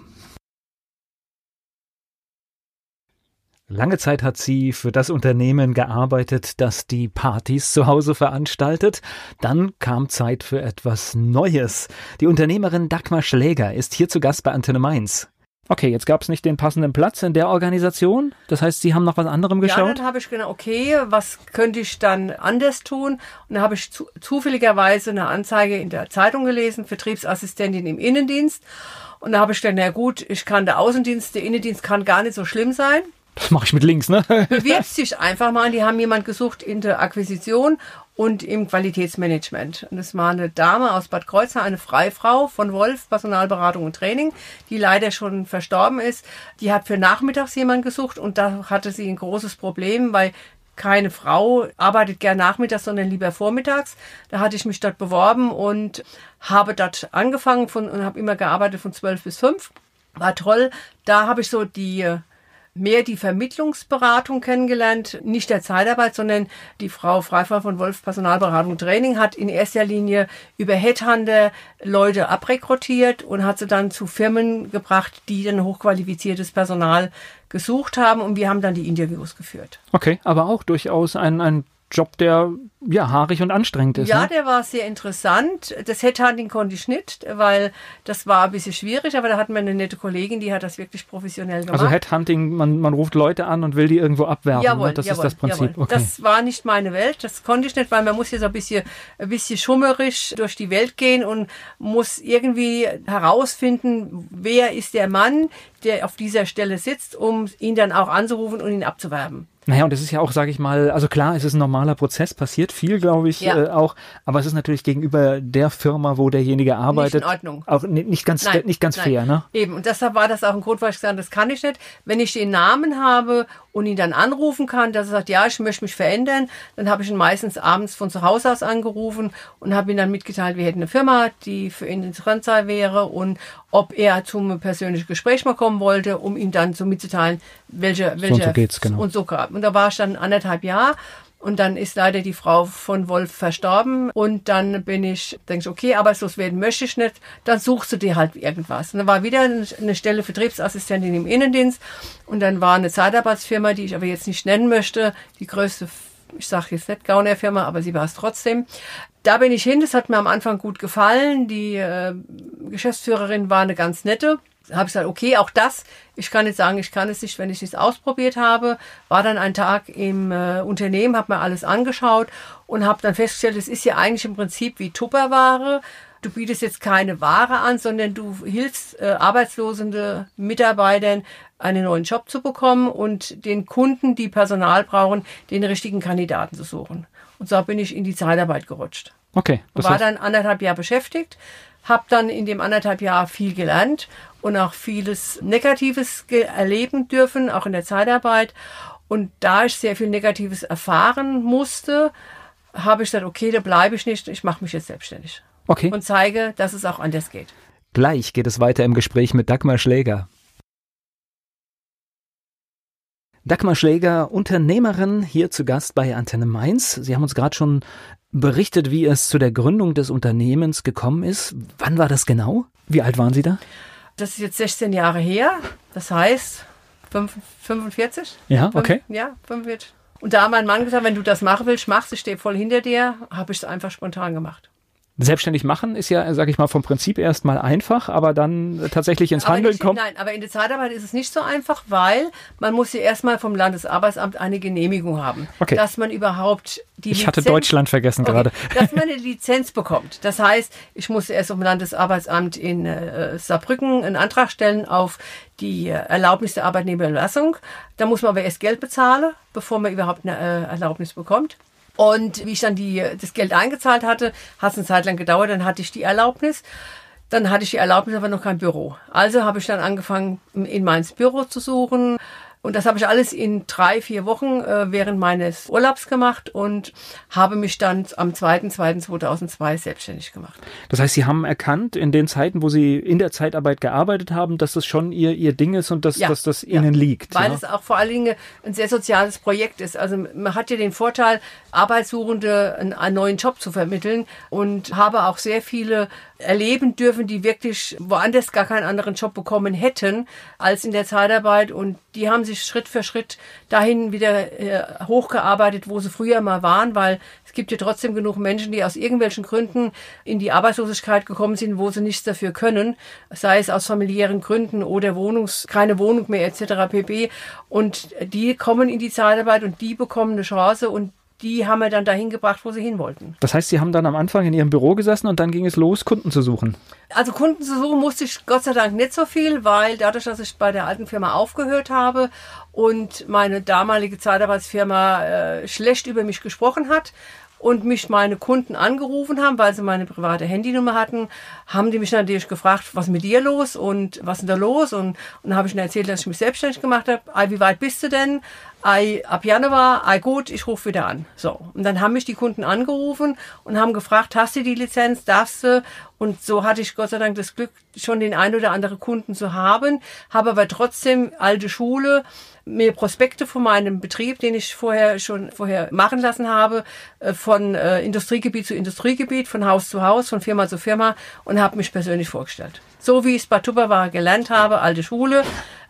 Lange Zeit hat sie für das Unternehmen gearbeitet, das die Partys zu Hause veranstaltet. Dann kam Zeit für etwas Neues. Die Unternehmerin Dagmar Schläger ist hier zu Gast bei Antenne Mainz. Okay, jetzt gab es nicht den passenden Platz in der Organisation. Das heißt, Sie haben nach was anderem Ja, geschaut? dann habe ich gedacht, okay, was könnte ich dann anders tun? Und dann habe ich zu, zufälligerweise eine Anzeige in der Zeitung gelesen, Vertriebsassistentin im Innendienst. Und da habe ich gedacht, na gut, ich kann der Außendienst, der Innendienst kann gar nicht so schlimm sein. Das mache ich mit links, ne? bewirbst dich einfach mal. Die haben jemand gesucht in der Akquisition und im Qualitätsmanagement. Und es war eine Dame aus Bad Kreuznach, eine Freifrau von Wolf, Personalberatung und Training, die leider schon verstorben ist. Die hat für nachmittags jemand gesucht und da hatte sie ein großes Problem, weil keine Frau arbeitet gern nachmittags, sondern lieber vormittags. Da hatte ich mich dort beworben und habe dort angefangen von, und habe immer gearbeitet von 12 bis 5. War toll. Da habe ich so die mehr die Vermittlungsberatung kennengelernt, nicht der Zeitarbeit, sondern die Frau Freifall von Wolf Personalberatung Training hat in erster Linie über Headhunter Leute abrekrutiert und hat sie dann zu Firmen gebracht, die dann hochqualifiziertes Personal gesucht haben und wir haben dann die Interviews geführt. Okay, aber auch durchaus ein, ein Job, der ja haarig und anstrengend ist. Ja, ne? der war sehr interessant. Das Headhunting konnte ich nicht, weil das war ein bisschen schwierig, aber da hatten wir eine nette Kollegin, die hat das wirklich professionell gemacht. Also Headhunting, man, man ruft Leute an und will die irgendwo abwerben. Jawohl, ne? Das jawohl, ist das Prinzip. Okay. Das war nicht meine Welt, das konnte ich nicht, weil man muss jetzt ein bisschen, ein bisschen schummerisch durch die Welt gehen und muss irgendwie herausfinden, wer ist der Mann, der auf dieser Stelle sitzt, um ihn dann auch anzurufen und ihn abzuwerben. Naja, und es ist ja auch, sage ich mal, also klar, es ist ein normaler Prozess, passiert viel, glaube ich, Ja. äh, auch, aber es ist natürlich gegenüber der Firma, wo derjenige arbeitet, Ordnung. auch ni- nicht ganz, Nein, nicht ganz nein. fair, ne? Eben, und deshalb war das auch ein Grund, weil ich gesagt habe, das kann ich nicht. Wenn ich den Namen habe und ihn dann anrufen kann, dass er sagt, ja, ich möchte mich verändern, dann habe ich ihn meistens abends von zu Hause aus angerufen und habe ihm dann mitgeteilt, wir hätten eine Firma, die für ihn interessant sei wäre und ob er zum persönlichen Gespräch mal kommen wollte, um ihm dann so mitzuteilen, welche, welche so geht's, genau. und so gab. Und da war ich dann anderthalb Jahre und dann ist leider die Frau von Wolf verstorben und dann bin ich, denke ich, okay, arbeitslos werden möchte ich nicht, dann suchst du dir halt irgendwas. Und dann war wieder eine Stelle Vertriebsassistentin im Innendienst und dann war eine Zeitarbeitsfirma, die ich aber jetzt nicht nennen möchte, die größte, ich sage jetzt nicht Gauner Firma, aber sie war es trotzdem. Da bin ich hin, das hat mir am Anfang gut gefallen. Die äh, Geschäftsführerin war eine ganz nette habe ich gesagt, okay, auch das, ich kann nicht sagen, ich kann es nicht, wenn ich es ausprobiert habe. War dann ein Tag im äh, Unternehmen, habe mir alles angeschaut und habe dann festgestellt, es ist ja eigentlich im Prinzip wie Tupperware. Du bietest jetzt keine Ware an, sondern du hilfst äh, arbeitslosende Mitarbeitern, einen neuen Job zu bekommen und den Kunden, die Personal brauchen, den richtigen Kandidaten zu suchen. Und so bin ich in die Zeitarbeit gerutscht. Okay. War dann anderthalb Jahre beschäftigt, habe dann in dem anderthalb Jahr viel gelernt und auch vieles Negatives erleben dürfen, auch in der Zeitarbeit. Und da ich sehr viel Negatives erfahren musste, habe ich gesagt, okay, da bleibe ich nicht, ich mache mich jetzt selbstständig okay. und zeige, dass es auch anders geht. Gleich geht es weiter im Gespräch mit Dagmar Schläger. Dagmar Schläger, Unternehmerin, hier zu Gast bei Antenne Mainz. Sie haben uns gerade schon berichtet, wie es zu der Gründung des Unternehmens gekommen ist. Wann war das genau? Wie alt waren Sie da? Das ist jetzt 16 Jahre her, das heißt fünf- 45. Ja, okay. Ja, 45. Und da hat mein Mann gesagt, wenn du das machen willst, machst, ich stehe voll hinter dir, habe ich es einfach spontan gemacht. Selbstständig machen ist ja, sage ich mal, vom Prinzip erstmal einfach, aber dann tatsächlich ins aber Handeln kommt. Nein, aber in der Zeitarbeit ist es nicht so einfach, weil man muss ja erstmal vom Landesarbeitsamt eine Genehmigung haben, Okay. dass man überhaupt die Ich hatte Lizenz- Deutschland vergessen Okay, gerade. dass man (laughs) eine Lizenz bekommt. Das heißt, ich muss erst vom Landesarbeitsamt in äh, Saarbrücken einen Antrag stellen auf die äh, Erlaubnis der Arbeitnehmerüberlassung. Da muss man aber erst Geld bezahlen, bevor man überhaupt eine äh, Erlaubnis bekommt. Und wie ich dann die, das Geld eingezahlt hatte, hat es eine Zeit lang gedauert, dann hatte ich die Erlaubnis. Dann hatte ich die Erlaubnis, aber noch kein Büro. Also habe ich dann angefangen, in meins Büro zu suchen. Und das habe ich alles in drei, vier Wochen äh, während meines Urlaubs gemacht und habe mich dann am 2.2.2002 selbstständig gemacht. Das heißt, Sie haben erkannt in den Zeiten, wo Sie in der Zeitarbeit gearbeitet haben, dass das schon Ihr, Ihr Ding ist und dass, Ja, dass das ja. Ihnen liegt. Weil ja? es auch vor allen Dingen ein sehr soziales Projekt ist. Also man hat ja den Vorteil, Arbeitssuchende einen, einen neuen Job zu vermitteln und habe auch sehr viele erleben dürfen, die wirklich woanders gar keinen anderen Job bekommen hätten als in der Zeitarbeit. Und die haben sich Schritt für Schritt dahin wieder äh, hochgearbeitet, wo sie früher mal waren, weil es gibt ja trotzdem genug Menschen, die aus irgendwelchen Gründen in die Arbeitslosigkeit gekommen sind, wo sie nichts dafür können, sei es aus familiären Gründen oder Wohnungs, keine Wohnung mehr etc. pp. Und die kommen in die Zeitarbeit und die bekommen eine Chance und die haben wir dann dahin gebracht, wo sie hin wollten. Das heißt, Sie haben dann am Anfang in Ihrem Büro gesessen und dann ging es los, Kunden zu suchen. Also Kunden zu suchen musste ich Gott sei Dank nicht so viel, weil dadurch, dass ich bei der alten Firma aufgehört habe und meine damalige Zeitarbeitsfirma äh, schlecht über mich gesprochen hat und mich meine Kunden angerufen haben, weil sie meine private Handynummer hatten, haben die mich natürlich gefragt, was ist mit dir los und was ist denn da los? Und, und dann habe ich ihnen erzählt, dass ich mich selbstständig gemacht habe. Wie weit bist du denn? Ei, ab Januar, ei gut, ich rufe wieder an. So. Und dann haben mich die Kunden angerufen und haben gefragt, hast du die Lizenz, darfst du? Und so hatte ich Gott sei Dank das Glück, schon den ein oder andere Kunden zu haben, habe aber trotzdem alte Schule, mir Prospekte von meinem Betrieb, den ich vorher schon vorher machen lassen habe, äh, von äh, Industriegebiet zu Industriegebiet, von Haus zu Haus, von Firma zu Firma und habe mich persönlich vorgestellt. So wie ich es bei Tupperware gelernt habe, alte Schule,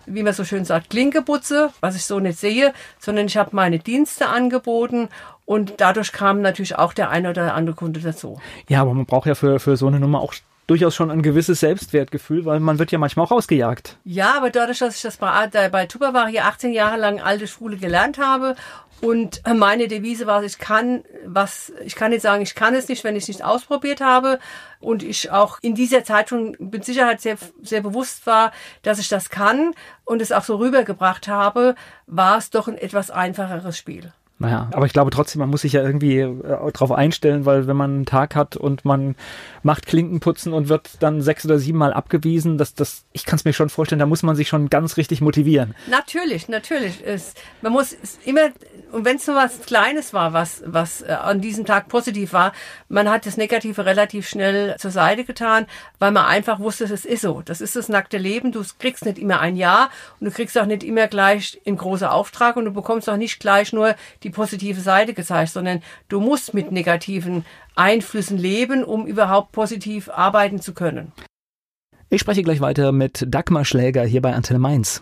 wie man so schön sagt, Klinkeputze, was ich so nicht sehe, sondern ich habe meine Dienste angeboten und dadurch kam natürlich auch der eine oder andere Kunde dazu. Ja, aber man braucht ja für, für so eine Nummer auch durchaus schon ein gewisses Selbstwertgefühl, weil man wird ja manchmal auch rausgejagt. Ja, aber dadurch, dass ich das bei, da- bei Tupperware hier 18 Jahre lang alte Schule gelernt habe und meine Devise war, ich kann was, ich kann nicht sagen, ich kann es nicht, wenn ich es nicht ausprobiert habe und ich auch in dieser Zeit schon mit Sicherheit sehr, sehr bewusst war, dass ich das kann und es auch so rübergebracht habe, war es doch ein etwas einfacheres Spiel. Naja, aber ich glaube trotzdem, man muss sich ja irgendwie äh, drauf einstellen, weil wenn man einen Tag hat und man macht Klinkenputzen und wird dann sechs oder sieben Mal abgewiesen, das, das, ich kann es mir schon vorstellen, da muss man sich schon ganz richtig motivieren. Natürlich, natürlich. Es, man muss es immer, und wenn es nur was Kleines war, was, was äh, an diesem Tag positiv war, man hat das Negative relativ schnell zur Seite getan, weil man einfach wusste, es ist so. Das ist das nackte Leben. Du kriegst nicht immer ein Ja und du kriegst auch nicht immer gleich in großer Auftrag und du bekommst auch nicht gleich nur die positive Seite gezeigt, sondern du musst mit negativen Einflüssen leben, um überhaupt positiv arbeiten zu können. Ich spreche gleich weiter mit Dagmar Schläger hier bei Antenne Mainz.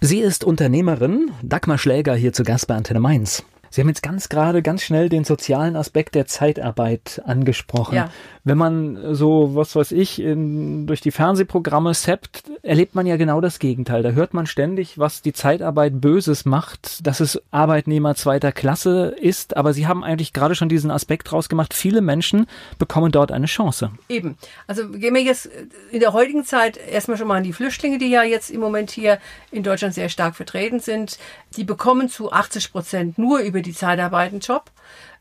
Sie ist Unternehmerin, Dagmar Schläger hier zu Gast bei Antenne Mainz. Sie haben jetzt ganz gerade ganz schnell den sozialen Aspekt der Zeitarbeit angesprochen. Ja. Wenn man so, was weiß ich, in, durch die Fernsehprogramme seppt, erlebt man ja genau das Gegenteil. Da hört man ständig, was die Zeitarbeit Böses macht, dass es Arbeitnehmer zweiter Klasse ist. Aber Sie haben eigentlich gerade schon diesen Aspekt rausgemacht. Viele Menschen bekommen dort eine Chance. Eben. Also gehen wir jetzt in der heutigen Zeit erstmal schon mal an die Flüchtlinge, die ja jetzt im Moment hier in Deutschland sehr stark vertreten sind. Die bekommen zu 80 Prozent nur über die Zeitarbeit einen Job.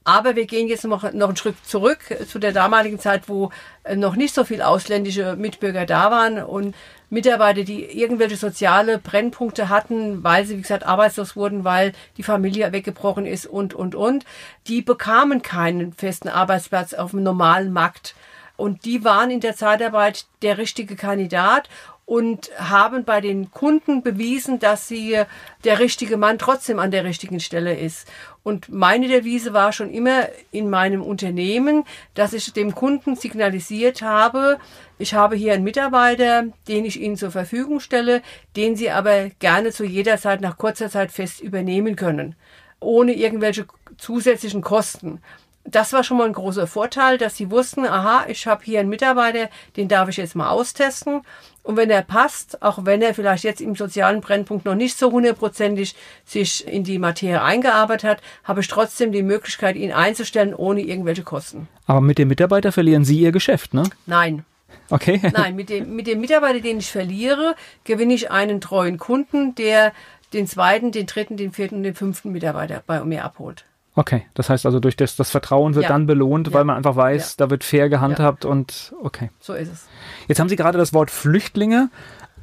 Aber wir gehen jetzt noch, noch einen Schritt zurück zu der damaligen Zeit, wo äh, noch nicht so viel ausländische Mitbürger da waren und Mitarbeiter, die irgendwelche soziale Brennpunkte hatten, weil sie, wie gesagt, arbeitslos wurden, weil die Familie weggebrochen ist und, und, und, die bekamen keinen festen Arbeitsplatz auf dem normalen Markt. Und die waren in der Zeitarbeit der richtige Kandidat und haben bei den Kunden bewiesen, dass sie der richtige Mann trotzdem an der richtigen Stelle ist. Und meine Devise war schon immer in meinem Unternehmen, dass ich dem Kunden signalisiert habe, ich habe hier einen Mitarbeiter, den ich Ihnen zur Verfügung stelle, den Sie aber gerne zu jeder Zeit nach kurzer Zeit fest übernehmen können, ohne irgendwelche zusätzlichen Kosten. Das war schon mal ein großer Vorteil, dass sie wussten, aha, ich habe hier einen Mitarbeiter, den darf ich jetzt mal austesten. Und wenn er passt, auch wenn er vielleicht jetzt im sozialen Brennpunkt noch nicht so hundertprozentig sich in die Materie eingearbeitet hat, habe ich trotzdem die Möglichkeit, ihn einzustellen ohne irgendwelche Kosten. Aber mit dem Mitarbeiter verlieren Sie Ihr Geschäft, ne? Nein. Okay. (laughs) Nein, mit dem, mit dem Mitarbeiter, den ich verliere, gewinne ich einen treuen Kunden, der den zweiten, den dritten, den vierten und den fünften Mitarbeiter bei mir abholt. Okay, das heißt also durch das, das Vertrauen wird Ja. dann belohnt, Ja. weil man einfach weiß, Ja. da wird fair gehandhabt und okay. So ist es. Jetzt haben Sie gerade das Wort Flüchtlinge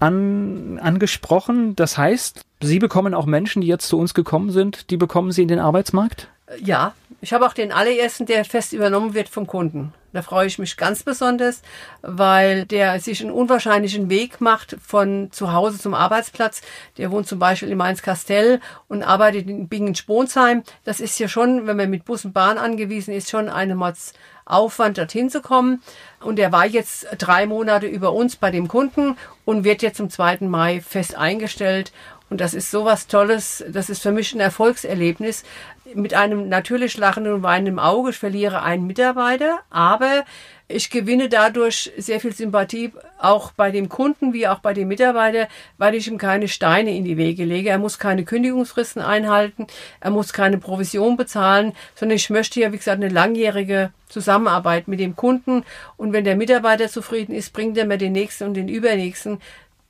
an, angesprochen. Das heißt, Sie bekommen auch Menschen, die jetzt zu uns gekommen sind, die bekommen Sie in den Arbeitsmarkt? Ja, ich habe auch den allerersten, der fest übernommen wird vom Kunden. Da freue ich mich ganz besonders, weil der sich einen unwahrscheinlichen Weg macht von zu Hause zum Arbeitsplatz. Der wohnt zum Beispiel in Mainz-Kastell und arbeitet in Bingen-Sponsheim. Das ist ja schon, wenn man mit Bus und Bahn angewiesen ist, schon eine Mords Aufwand, dorthin zu kommen. Und er war jetzt drei Monate über uns bei dem Kunden und wird jetzt zum 2. Mai fest eingestellt. Und das ist sowas Tolles. Das ist für mich ein Erfolgserlebnis. Mit einem natürlich lachenden und weinenden Auge. Ich verliere einen Mitarbeiter, aber ich gewinne dadurch sehr viel Sympathie auch bei dem Kunden wie auch bei dem Mitarbeiter, weil ich ihm keine Steine in die Wege lege. Er muss keine Kündigungsfristen einhalten, er muss keine Provision bezahlen, sondern ich möchte ja, wie gesagt, eine langjährige Zusammenarbeit mit dem Kunden. Und wenn der Mitarbeiter zufrieden ist, bringt er mir den nächsten und den übernächsten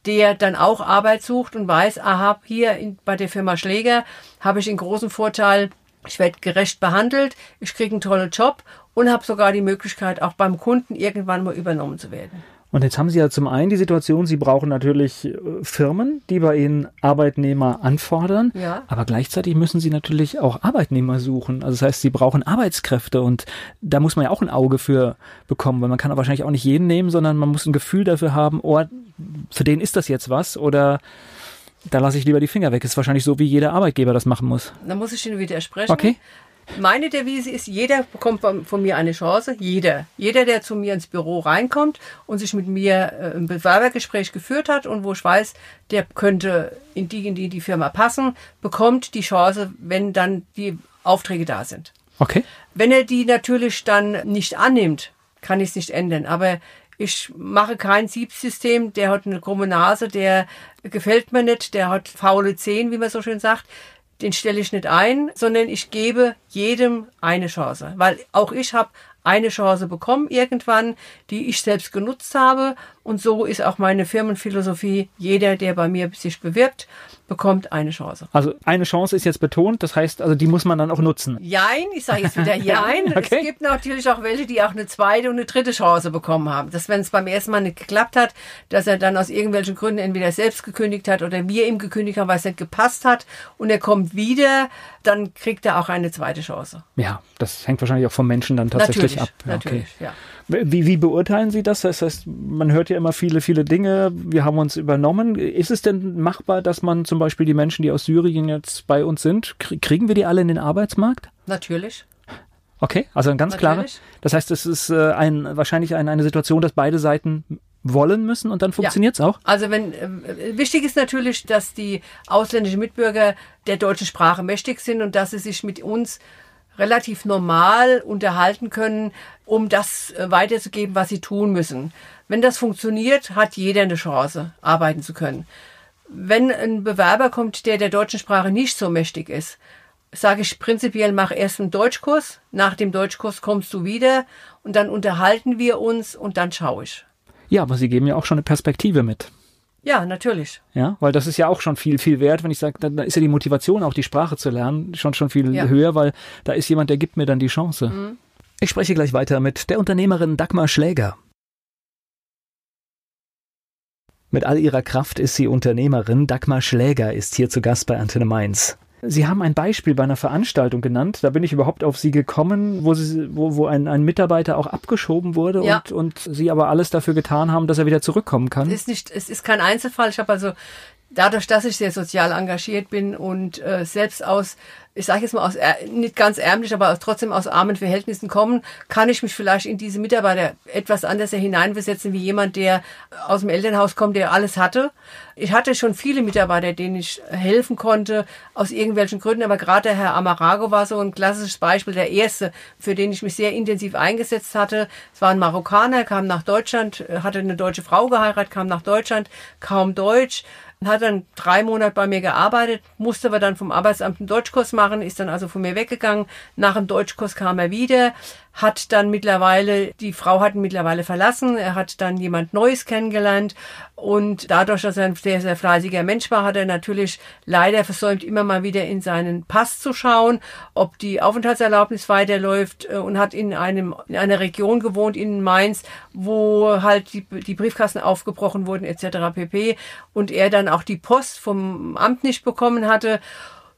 der dann auch Arbeit sucht und weiß, aha, hier in, bei der Firma Schläger habe ich den großen Vorteil, ich werde gerecht behandelt, ich kriege einen tollen Job und habe sogar die Möglichkeit, auch beim Kunden irgendwann mal übernommen zu werden. Und jetzt haben Sie ja zum einen die Situation, Sie brauchen natürlich äh, Firmen, die bei Ihnen Arbeitnehmer anfordern, Ja. aber gleichzeitig müssen Sie natürlich auch Arbeitnehmer suchen. Also das heißt, Sie brauchen Arbeitskräfte und da muss man ja auch ein Auge für bekommen, weil man kann auch wahrscheinlich auch nicht jeden nehmen, sondern man muss ein Gefühl dafür haben, oh, für den ist das jetzt was oder da lasse ich lieber die Finger weg. Ist wahrscheinlich so, wie jeder Arbeitgeber das machen muss. Da muss ich Ihnen widersprechen. Okay? Meine Devise ist, jeder bekommt von mir eine Chance. Jeder. Jeder, der zu mir ins Büro reinkommt und sich mit mir äh, ein Bewerbergespräch geführt hat und wo ich weiß, der könnte in die, in die, die Firma passen, bekommt die Chance, wenn dann die Aufträge da sind. Okay. Wenn er die natürlich dann nicht annimmt, kann ich es nicht ändern. Aber ich mache kein Siebsystem, der hat eine krumme Nase, der gefällt mir nicht, der hat faule Zehen, wie man so schön sagt. Den stelle ich nicht ein, sondern ich gebe jedem eine Chance. Weil auch ich habe eine Chance bekommen irgendwann, die ich selbst genutzt habe. Und so ist auch meine Firmenphilosophie. Jeder, der bei mir sich bewirbt, bekommt eine Chance. Also eine Chance ist jetzt betont, das heißt, also die muss man dann auch nutzen. Jein, ich sage jetzt wieder (laughs) Jein. Okay. Es gibt natürlich auch welche, die auch eine zweite und eine dritte Chance bekommen haben. Dass wenn es beim ersten Mal nicht geklappt hat, dass er dann aus irgendwelchen Gründen entweder selbst gekündigt hat oder wir ihm gekündigt haben, weil es nicht gepasst hat und er kommt wieder, dann kriegt er auch eine zweite Chance. Ja, das hängt wahrscheinlich auch vom Menschen dann tatsächlich natürlich, ab. Ja, natürlich, ja. Wie, wie beurteilen Sie das? Das heißt, man hört ja immer viele, viele Dinge. Wir haben uns übernommen. Ist es denn machbar, dass man zum Beispiel die Menschen, die aus Syrien jetzt bei uns sind, krie- kriegen wir die alle in den Arbeitsmarkt? Natürlich. Okay, also ein ganz klare. Natürlich. Das heißt, es ist äh, ein, wahrscheinlich ein, eine Situation, dass beide Seiten wollen müssen und dann funktioniert's auch? Also wenn äh, wichtig ist natürlich, dass die ausländischen Mitbürger der deutschen Sprache mächtig sind und dass sie sich mit uns relativ normal unterhalten können, um das äh, weiterzugeben, was sie tun müssen. Wenn das funktioniert, hat jeder eine Chance, arbeiten zu können. Wenn ein Bewerber kommt, der der deutschen Sprache nicht so mächtig ist, sage ich prinzipiell, mach erst einen Deutschkurs. Nach dem Deutschkurs kommst du wieder und dann unterhalten wir uns und dann schaue ich. Ja, aber Sie geben ja auch schon eine Perspektive mit. Ja, natürlich. Ja, weil das ist ja auch schon viel, viel wert, wenn ich sage, dann ist ja die Motivation, auch die Sprache zu lernen, schon, schon viel Ja. höher, weil da ist jemand, der gibt mir dann die Chance. Ich spreche gleich weiter mit der Unternehmerin Dagmar Schläger. Mit all ihrer Kraft ist sie Unternehmerin. Dagmar Schläger ist hier zu Gast bei Antenne Mainz. Sie haben ein Beispiel bei einer Veranstaltung genannt. Da bin ich überhaupt auf Sie gekommen, wo, Sie, wo, wo ein, ein Mitarbeiter auch abgeschoben wurde Ja. und, und Sie aber alles dafür getan haben, dass er wieder zurückkommen kann. Es ist nicht, es ist kein Einzelfall. Ich habe also dadurch, dass ich sehr sozial engagiert bin und äh, selbst aus, ich sage jetzt mal aus nicht ganz ärmlich, aber trotzdem aus armen Verhältnissen kommen, kann ich mich vielleicht in diese Mitarbeiter etwas anders hineinversetzen wie jemand, der aus dem Elternhaus kommt, der alles hatte. Ich hatte schon viele Mitarbeiter, denen ich helfen konnte, aus irgendwelchen Gründen, aber gerade der Herr Amarago war so ein klassisches Beispiel, der erste, für den ich mich sehr intensiv eingesetzt hatte. Es war ein Marokkaner, kam nach Deutschland, hatte eine deutsche Frau geheiratet, kam nach Deutschland, kaum Deutsch, hat dann drei Monate bei mir gearbeitet, musste aber dann vom Arbeitsamt einen Deutschkurs machen, ist dann also von mir weggegangen. Nach dem Deutschkurs kam er wieder, hat dann mittlerweile, die Frau hat ihn mittlerweile verlassen, er hat dann jemand Neues kennengelernt und dadurch, dass er ein sehr, sehr fleißiger Mensch war, hat er natürlich leider versäumt, immer mal wieder in seinen Pass zu schauen, ob die Aufenthaltserlaubnis weiterläuft äh, und hat in einem, in einer Region gewohnt, in Mainz, wo halt die, die Briefkassen aufgebrochen wurden, etc. pp. Und er dann auch die Post vom Amt nicht bekommen hatte.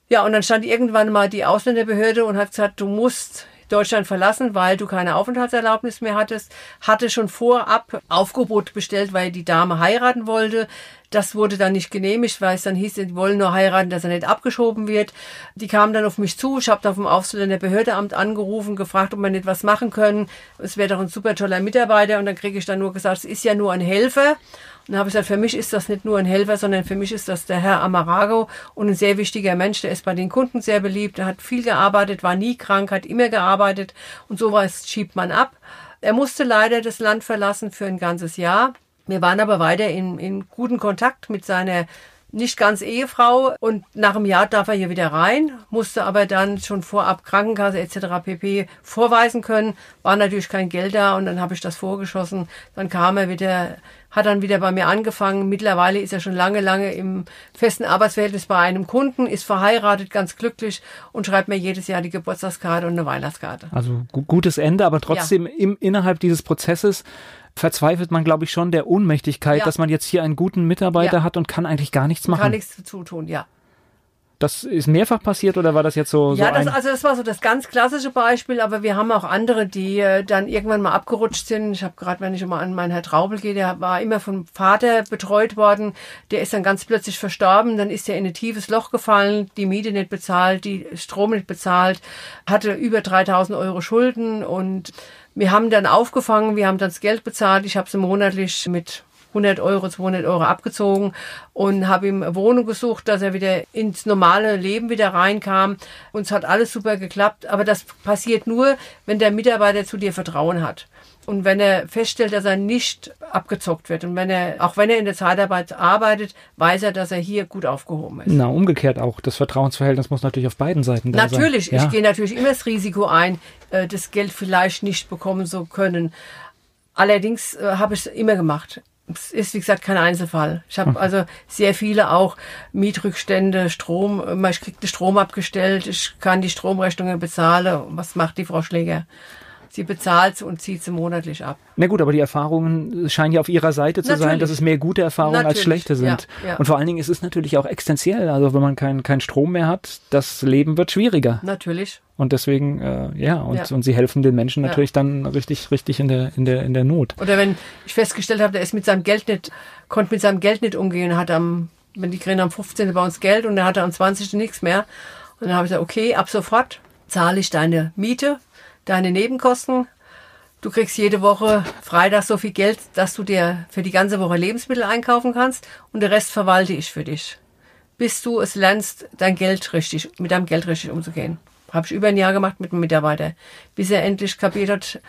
Ja, und dann stand irgendwann mal die Ausländerbehörde und hat gesagt, du musst Deutschland verlassen, weil du keine Aufenthaltserlaubnis mehr hattest. Hatte schon vorab Aufgebot bestellt, weil die Dame heiraten wollte. Das wurde dann nicht genehmigt, weil es dann hieß, die wollen nur heiraten, dass er nicht abgeschoben wird. Die kamen dann auf mich zu. Ich habe da vom Ausländerbehördeamt angerufen, gefragt, ob wir nicht was machen können. Es wäre doch ein super toller Mitarbeiter. Und dann kriege ich dann nur gesagt, es ist ja nur ein Helfer. Dann habe ich gesagt, für mich ist das nicht nur ein Helfer, sondern für mich ist das der Herr Amarago und ein sehr wichtiger Mensch. Der ist bei den Kunden sehr beliebt, er hat viel gearbeitet, war nie krank, hat immer gearbeitet und sowas schiebt man ab. Er musste leider das Land verlassen für ein ganzes Jahr. Wir waren aber weiter in, in guten Kontakt mit seiner nicht ganz Ehefrau und nach einem Jahr darf er hier wieder rein, musste aber dann schon vorab Krankenkasse etc. pp. vorweisen können, war natürlich kein Geld da und dann habe ich das vorgeschossen. Dann kam er wieder, hat dann wieder bei mir angefangen. Mittlerweile ist er schon lange, lange im festen Arbeitsverhältnis bei einem Kunden, ist verheiratet, ganz glücklich und schreibt mir jedes Jahr die Geburtstagskarte und eine Weihnachtskarte. Also gutes Ende, aber trotzdem ja. im, innerhalb dieses Prozesses verzweifelt man, glaube ich, schon der Ohnmächtigkeit, ja. dass man jetzt hier einen guten Mitarbeiter ja. hat und kann eigentlich gar nichts machen. Kann nichts dazu tun, ja. Das ist mehrfach passiert oder war das jetzt so? Ja, so das, also das war so das ganz klassische Beispiel, aber wir haben auch andere, die äh, dann irgendwann mal abgerutscht sind. Ich habe gerade, wenn ich immer an meinen Herr Traubel gehe, der war immer vom Vater betreut worden. Der ist dann ganz plötzlich verstorben. Dann ist er in ein tiefes Loch gefallen, die Miete nicht bezahlt, die Strom nicht bezahlt, hatte über 3000 Euro Schulden und wir haben dann aufgefangen, wir haben dann das Geld bezahlt. Ich habe sie monatlich mit 100 Euro, 200 Euro abgezogen und habe ihm Wohnung gesucht, dass er wieder ins normale Leben wieder reinkam. Uns hat alles super geklappt, aber das passiert nur, wenn der Mitarbeiter zu dir Vertrauen hat. Und wenn er feststellt, dass er nicht abgezockt wird und wenn er, auch wenn er in der Zeitarbeit arbeitet, weiß er, dass er hier gut aufgehoben ist. Na, umgekehrt auch. Das Vertrauensverhältnis muss natürlich auf beiden Seiten da natürlich, sein. Natürlich. Ja. Ich gehe natürlich immer das Risiko ein, äh, das Geld vielleicht nicht bekommen zu können. Allerdings äh, habe ich es immer gemacht. Es ist, wie gesagt, kein Einzelfall. Ich habe also sehr viele auch Mietrückstände, Strom, ich kriege den Strom abgestellt, ich kann die Stromrechnungen bezahlen. Was macht die Frau Schläger? Sie bezahlt und zieht sie monatlich ab. Na gut, aber die Erfahrungen scheinen ja auf ihrer Seite zu natürlich. sein, dass es mehr gute Erfahrungen natürlich. als schlechte sind. Ja, ja. Und vor allen Dingen ist es natürlich auch existenziell. Also wenn man keinen kein Strom mehr hat, das Leben wird schwieriger. Natürlich. Und deswegen, äh, ja, und, ja. und sie helfen den Menschen natürlich dann richtig, richtig in der, in der, in der Not. Oder wenn ich festgestellt habe, der ist mit seinem Geld nicht, konnte mit seinem Geld nicht umgehen, hat am, wenn die kriegen am 15. bei uns Geld und er hatte am 20. nichts mehr. Und dann habe ich gesagt, okay, ab sofort zahle ich deine Miete, deine Nebenkosten. Du kriegst jede Woche Freitag so viel Geld, dass du dir für die ganze Woche Lebensmittel einkaufen kannst und der Rest verwalte ich für dich. Bis du es lernst, dein Geld richtig, mit deinem Geld richtig umzugehen. Habe ich über ein Jahr gemacht mit einem Mitarbeiter. Bis er endlich kapiert hat,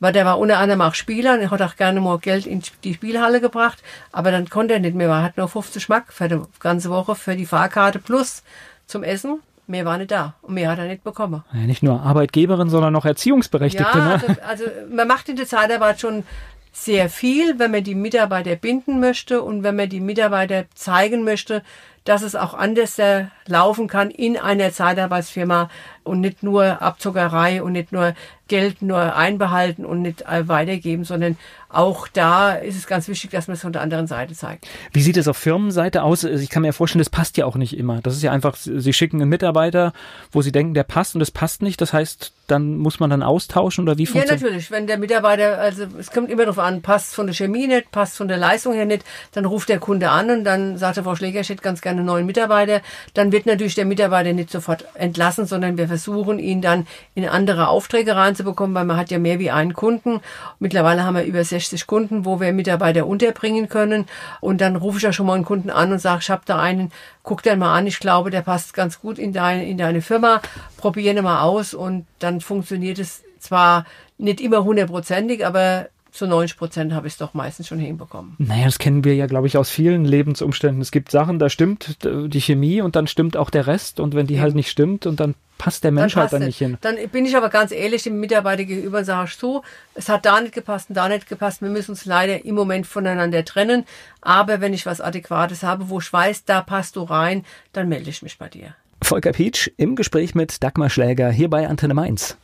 weil der war unter anderem auch Spieler und er hat auch gerne mal Geld in die Spielhalle gebracht, aber dann konnte er nicht mehr, er hat nur 50 Mark für die ganze Woche für die Fahrkarte plus zum Essen Mehr war nicht da und mehr hat er nicht bekommen. Ja, nicht nur Arbeitgeberin, sondern noch Erziehungsberechtigte. Ja, ne? also, also man macht in der Zeitarbeit schon sehr viel, wenn man die Mitarbeiter binden möchte und wenn man die Mitarbeiter zeigen möchte, dass es auch anders laufen kann in einer Zeitarbeitsfirma, und nicht nur Abzockerei und nicht nur Geld nur einbehalten und nicht weitergeben, sondern auch da ist es ganz wichtig, dass man es von der anderen Seite zeigt. Wie sieht es auf Firmenseite aus? Also ich kann mir vorstellen, das passt ja auch nicht immer. Das ist ja einfach, Sie schicken einen Mitarbeiter, wo Sie denken, der passt und das passt nicht. Das heißt, dann muss man dann austauschen oder wie funktioniert Ja, natürlich. Wenn der Mitarbeiter, also es kommt immer darauf an, passt von der Chemie nicht, passt von der Leistung her nicht, dann ruft der Kunde an und dann sagt der Frau Schläger, ich hätte ganz gerne einen neuen Mitarbeiter. Dann wird natürlich der Mitarbeiter nicht sofort entlassen, sondern wir versuchen ihn dann in andere Aufträge reinzubekommen, weil man hat ja mehr wie einen Kunden. Mittlerweile haben wir über 60 Kunden, wo wir Mitarbeiter unterbringen können. Und dann rufe ich ja schon mal einen Kunden an und sage, ich habe da einen, guck den mal an, ich glaube, der passt ganz gut in deine, in deine Firma, probiere mal aus und dann funktioniert es zwar nicht immer hundertprozentig, aber zu 90 Prozent habe ich es doch meistens schon hinbekommen. Naja, das kennen wir ja, glaube ich, aus vielen Lebensumständen. Es gibt Sachen, da stimmt die Chemie und dann stimmt auch der Rest. Und wenn die ja. halt nicht stimmt und dann passt der Mensch dann halt dann nicht hin. Dann bin ich aber ganz ehrlich dem Mitarbeiter gegenüber und sage so, es hat da nicht gepasst und da nicht gepasst. Wir müssen uns leider im Moment voneinander trennen. Aber wenn ich was Adäquates habe, wo ich weiß, da passt du rein, dann melde ich mich bei dir. Volker Pietsch im Gespräch mit Dagmar Schläger hier bei Antenne Mainz.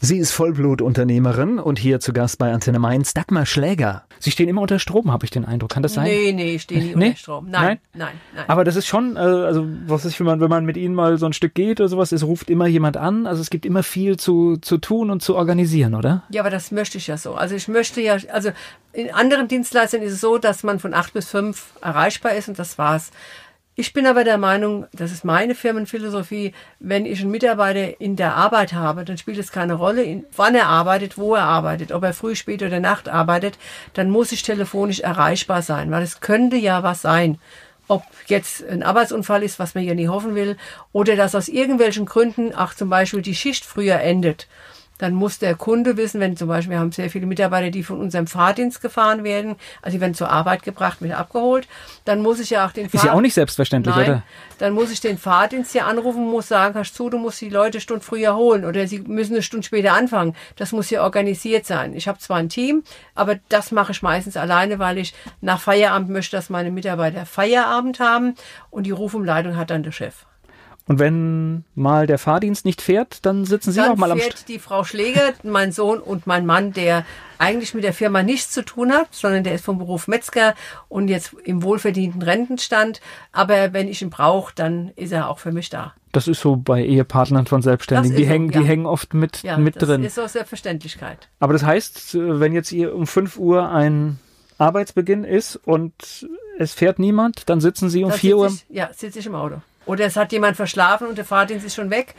Sie ist Vollblutunternehmerin und hier zu Gast bei Antenne Mainz, Dagmar Schläger. Sie stehen immer unter Strom, habe ich den Eindruck. Kann das sein? Nee, nee, ich stehe nie nee? unter Strom. Nein, nein, nein, nein. Aber das ist schon, äh, also was ist, wenn man, wenn man mit Ihnen mal so ein Stück geht oder sowas, es ruft immer jemand an. Also es gibt immer viel zu, zu tun und zu organisieren, oder? Ja, aber das möchte ich ja so. Also ich möchte ja, also in anderen Dienstleistern ist es so, dass man von acht bis fünf erreichbar ist und das war's. Ich bin aber der Meinung, das ist meine Firmenphilosophie, wenn ich einen Mitarbeiter in der Arbeit habe, dann spielt es keine Rolle, wann er arbeitet, wo er arbeitet, ob er früh, spät oder Nacht arbeitet, dann muss ich telefonisch erreichbar sein, weil es könnte ja was sein. Ob jetzt ein Arbeitsunfall ist, was man ja nie hoffen will, oder dass aus irgendwelchen Gründen, ach zum Beispiel die Schicht früher endet dann muss der Kunde wissen, wenn zum Beispiel, wir haben sehr viele Mitarbeiter, die von unserem Fahrdienst gefahren werden, also die werden zur Arbeit gebracht, wieder abgeholt, dann muss ich ja auch den Fahrdienst... Ist ja auch nicht selbstverständlich, Nein, oder? Dann muss ich den Fahrdienst hier anrufen, muss sagen, hast du, du musst die Leute eine Stunde früher holen oder sie müssen eine Stunde später anfangen. Das muss ja organisiert sein. Ich habe zwar ein Team, aber das mache ich meistens alleine, weil ich nach Feierabend möchte, dass meine Mitarbeiter Feierabend haben und die Rufumleitung hat dann der Chef. Und wenn mal der Fahrdienst nicht fährt, dann sitzen Sie dann auch mal am fährt die Frau Schläger, mein Sohn und mein Mann, der eigentlich mit der Firma nichts zu tun hat, sondern der ist vom Beruf Metzger und jetzt im wohlverdienten Rentenstand. Aber wenn ich ihn brauche, dann ist er auch für mich da. Das ist so bei Ehepartnern von Selbstständigen. Die hängen, so, ja. die hängen oft mit, ja, mit das drin. Das ist aus Selbstverständlichkeit. Aber das heißt, wenn jetzt ihr um 5 Uhr ein Arbeitsbeginn ist und es fährt niemand, dann sitzen Sie um dann 4 Uhr. Ich, ja, sitze ich im Auto. Oder es hat jemand verschlafen und der Fahrdienst ist schon weg.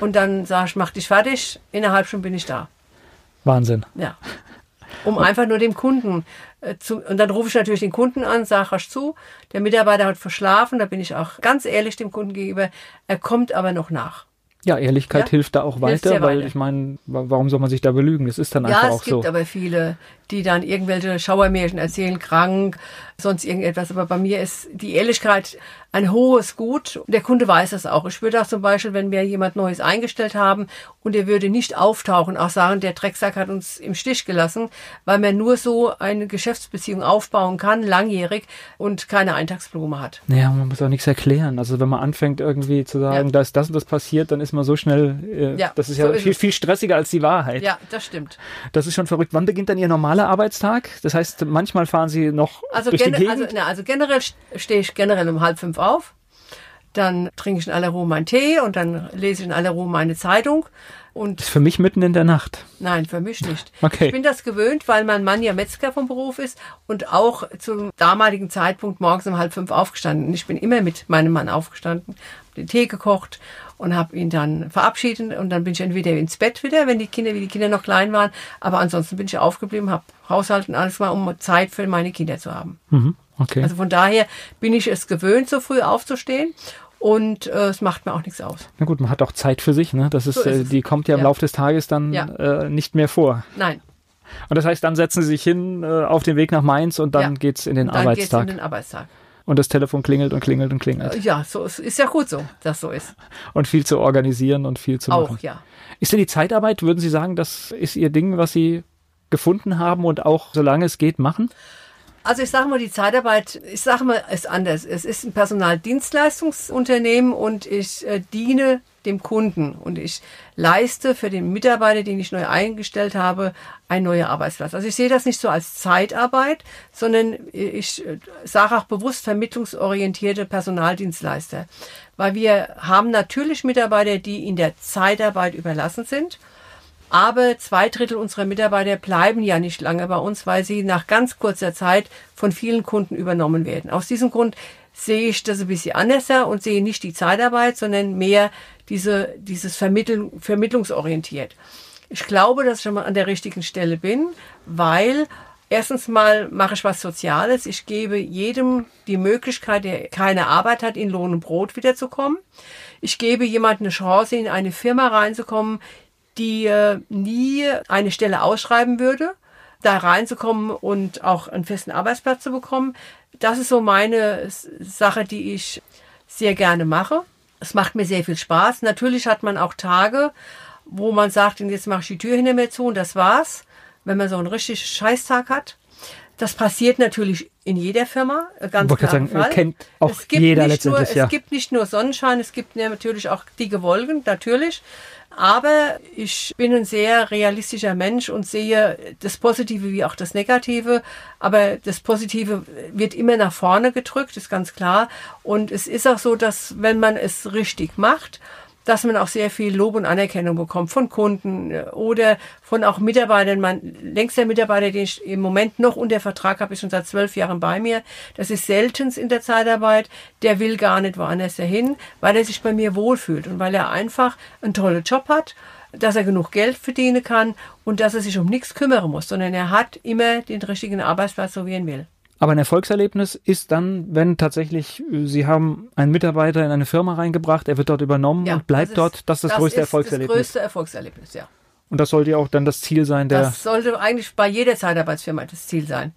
Und dann sag ich, mach dich fertig. In einer halben Stunde bin ich da. Wahnsinn. Ja. Um einfach nur dem Kunden äh, zu, und dann rufe ich natürlich den Kunden an, sage rasch zu, der Mitarbeiter hat verschlafen, da bin ich auch ganz ehrlich dem Kunden gegenüber, er kommt aber noch nach. Ja, Ehrlichkeit ja? hilft da auch weiter, weil weiter. ich meine, warum soll man sich da belügen? Das ist dann einfach auch so. Ja, es gibt aber viele, die dann irgendwelche Schauermärchen erzählen, krank, sonst irgendetwas. Aber bei mir ist die Ehrlichkeit ein hohes Gut. Der Kunde weiß das auch. Ich würde auch zum Beispiel, wenn wir jemand Neues eingestellt haben und er würde nicht auftauchen, auch sagen, der Drecksack hat uns im Stich gelassen, weil man nur so eine Geschäftsbeziehung aufbauen kann, langjährig und keine Eintagsblume hat. Naja, man muss auch nichts erklären. Also wenn man anfängt irgendwie zu sagen, ja. da ist das und das passiert, dann ist man so schnell, äh, ja, das ist ja so viel, ist viel stressiger als die Wahrheit. Ja, das stimmt. Das ist schon verrückt. Wann beginnt dann Ihr normaler Arbeitstag? Das heißt, manchmal fahren Sie noch also durch die Gegend? Also, na, also generell stehe ich generell um halb fünf auf. Dann trinke ich in aller Ruhe meinen Tee und dann lese ich in aller Ruhe meine Zeitung. Und ist für mich mitten in der Nacht. Nein, für mich nicht. Okay. Ich bin das gewöhnt, weil mein Mann ja Metzger vom Beruf ist und auch zum damaligen Zeitpunkt morgens um halb fünf aufgestanden. Ich bin immer mit meinem Mann aufgestanden, den Tee gekocht und habe ihn dann verabschiedet und dann bin ich entweder ins Bett wieder, wenn die Kinder, wie die Kinder noch klein waren, aber ansonsten bin ich aufgeblieben, habe Haushalten alles mal, um Zeit für meine Kinder zu haben. Mhm, okay. Also von daher bin ich es gewöhnt, so früh aufzustehen und äh, es macht mir auch nichts aus. Na gut, man hat auch Zeit für sich, ne? Das ist, so ist äh, die kommt ja im ja. Laufe des Tages dann ja. äh, nicht mehr vor. Nein. Und das heißt, dann setzen Sie sich hin äh, auf den Weg nach Mainz und dann ja. geht's in den dann Arbeitstag. Geht's in den Arbeitstag. Und das Telefon klingelt und klingelt und klingelt. Äh, ja, so ist, ist ja gut so, dass so ist. Und viel zu organisieren und viel zu machen. Auch, ja. Ist denn die Zeitarbeit, würden Sie sagen, das ist Ihr Ding, was Sie gefunden haben und auch solange es geht machen? Also ich sage mal, die Zeitarbeit, ich sage mal, ist anders. Es ist ein Personaldienstleistungsunternehmen und ich äh, diene dem Kunden und ich leiste für den Mitarbeiter, den ich neu eingestellt habe, ein neuer Arbeitsplatz. Also ich sehe das nicht so als Zeitarbeit, sondern ich sage auch bewusst vermittlungsorientierte Personaldienstleister, weil wir haben natürlich Mitarbeiter, die in der Zeitarbeit überlassen sind. Aber zwei Drittel unserer Mitarbeiter bleiben ja nicht lange bei uns, weil sie nach ganz kurzer Zeit von vielen Kunden übernommen werden. Aus diesem Grund sehe ich das ein bisschen anders und sehe nicht die Zeitarbeit, sondern mehr diese, dieses Vermitteln, vermittlungsorientiert. Ich glaube, dass ich schon mal an der richtigen Stelle bin, weil erstens mal mache ich was Soziales. Ich gebe jedem die Möglichkeit, der keine Arbeit hat, in Lohn und Brot wiederzukommen. Ich gebe jemandem eine Chance, in eine Firma reinzukommen, die äh, nie eine Stelle ausschreiben würde, da reinzukommen und auch einen festen Arbeitsplatz zu bekommen. Das ist so meine Sache, die ich sehr gerne mache. Es macht mir sehr viel Spaß. Natürlich hat man auch Tage, wo man sagt, jetzt mache ich die Tür hinter mir zu und das war's, wenn man so einen richtig Scheißtag hat. Das passiert natürlich in jeder Firma, äh, ganz klar. Sagen, Fall. Kennt auch es gibt jeder letztendlich, nur, ja. Es gibt nicht nur Sonnenschein, es gibt natürlich auch dicke Wolken, natürlich. Aber ich bin ein sehr realistischer Mensch und sehe das Positive wie auch das Negative. Aber das Positive wird immer nach vorne gedrückt, ist ganz klar. Und es ist auch so, dass wenn man es richtig macht, dass man auch sehr viel Lob und Anerkennung bekommt von Kunden äh, oder von auch Mitarbeitern. Mein längster Mitarbeiter, den ich im Moment noch unter Vertrag habe, ist schon seit zwölf Jahren bei mir. Das ist seltens in der Zeitarbeit. Der will gar nicht woanders dahin, weil er sich bei mir wohlfühlt und weil er einfach einen tollen Job hat dass er genug Geld verdienen kann und dass er sich um nichts kümmern muss, sondern er hat immer den richtigen Arbeitsplatz, so wie er will. Aber ein Erfolgserlebnis ist dann, wenn tatsächlich äh, Sie haben einen Mitarbeiter in eine Firma reingebracht, er wird dort übernommen ja, und bleibt das ist, dort. Das ist das, das größte ist Erfolgserlebnis. Das größte Erfolgserlebnis, ja. Und das sollte ja auch dann das Ziel sein der. Das sollte eigentlich bei jeder Zeitarbeitsfirma das Ziel sein.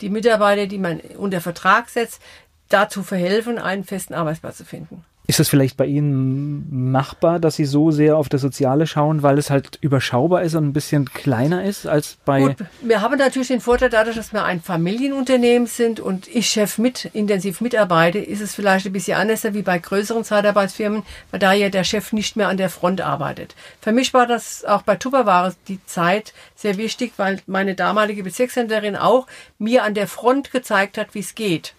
Die Mitarbeiter, die man unter Vertrag setzt, dazu verhelfen, einen festen Arbeitsplatz zu finden. Ist es vielleicht bei Ihnen machbar, dass Sie so sehr auf das Soziale schauen, weil es halt überschaubar ist und ein bisschen kleiner ist als bei. Gut, wir haben natürlich den Vorteil, dadurch, dass wir ein Familienunternehmen sind und ich Chef mit intensiv mitarbeite, ist es vielleicht ein bisschen anders wie bei größeren Zeitarbeitsfirmen, weil da ja der Chef nicht mehr an der Front arbeitet. Für mich war das auch bei Tupperware die Zeit sehr wichtig, weil meine damalige Bezirkshändlerin auch mir an der Front gezeigt hat, wie es geht.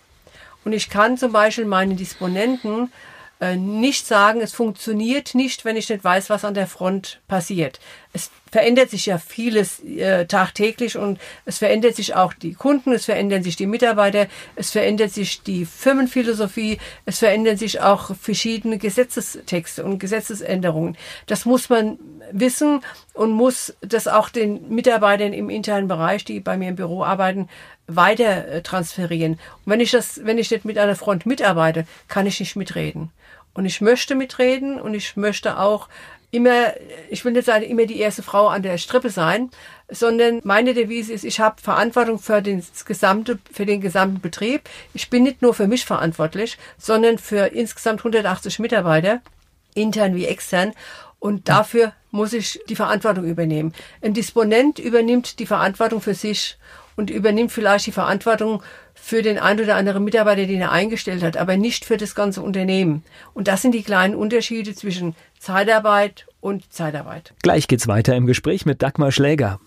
Und ich kann zum Beispiel meinen Disponenten nicht sagen, es funktioniert nicht, wenn ich nicht weiß, was an der Front passiert. Es verändert sich ja vieles äh, tagtäglich und es verändert sich auch die Kunden, es verändern sich die Mitarbeiter, es verändert sich die Firmenphilosophie, es verändern sich auch verschiedene Gesetzestexte und Gesetzesänderungen. Das muss man wissen und muss das auch den Mitarbeitern im internen Bereich, die bei mir im Büro arbeiten, weiter äh, transferieren. Und wenn ich das, wenn ich nicht mit einer Front mitarbeite, kann ich nicht mitreden. Und ich möchte mitreden und ich möchte auch immer, ich will nicht sagen, immer die erste Frau an der Strippe sein, sondern meine Devise ist, ich habe Verantwortung für den, gesamte, für den gesamten Betrieb. Ich bin nicht nur für mich verantwortlich, sondern für insgesamt 180 Mitarbeiter, intern wie extern. Und dafür muss ich die Verantwortung übernehmen. Ein Disponent übernimmt die Verantwortung für sich und übernimmt vielleicht die Verantwortung für den ein oder anderen Mitarbeiter, den er eingestellt hat, aber nicht für das ganze Unternehmen. Und das sind die kleinen Unterschiede zwischen Zeitarbeit und Zeitarbeit. Gleich geht's weiter im Gespräch mit Dagmar Schläger.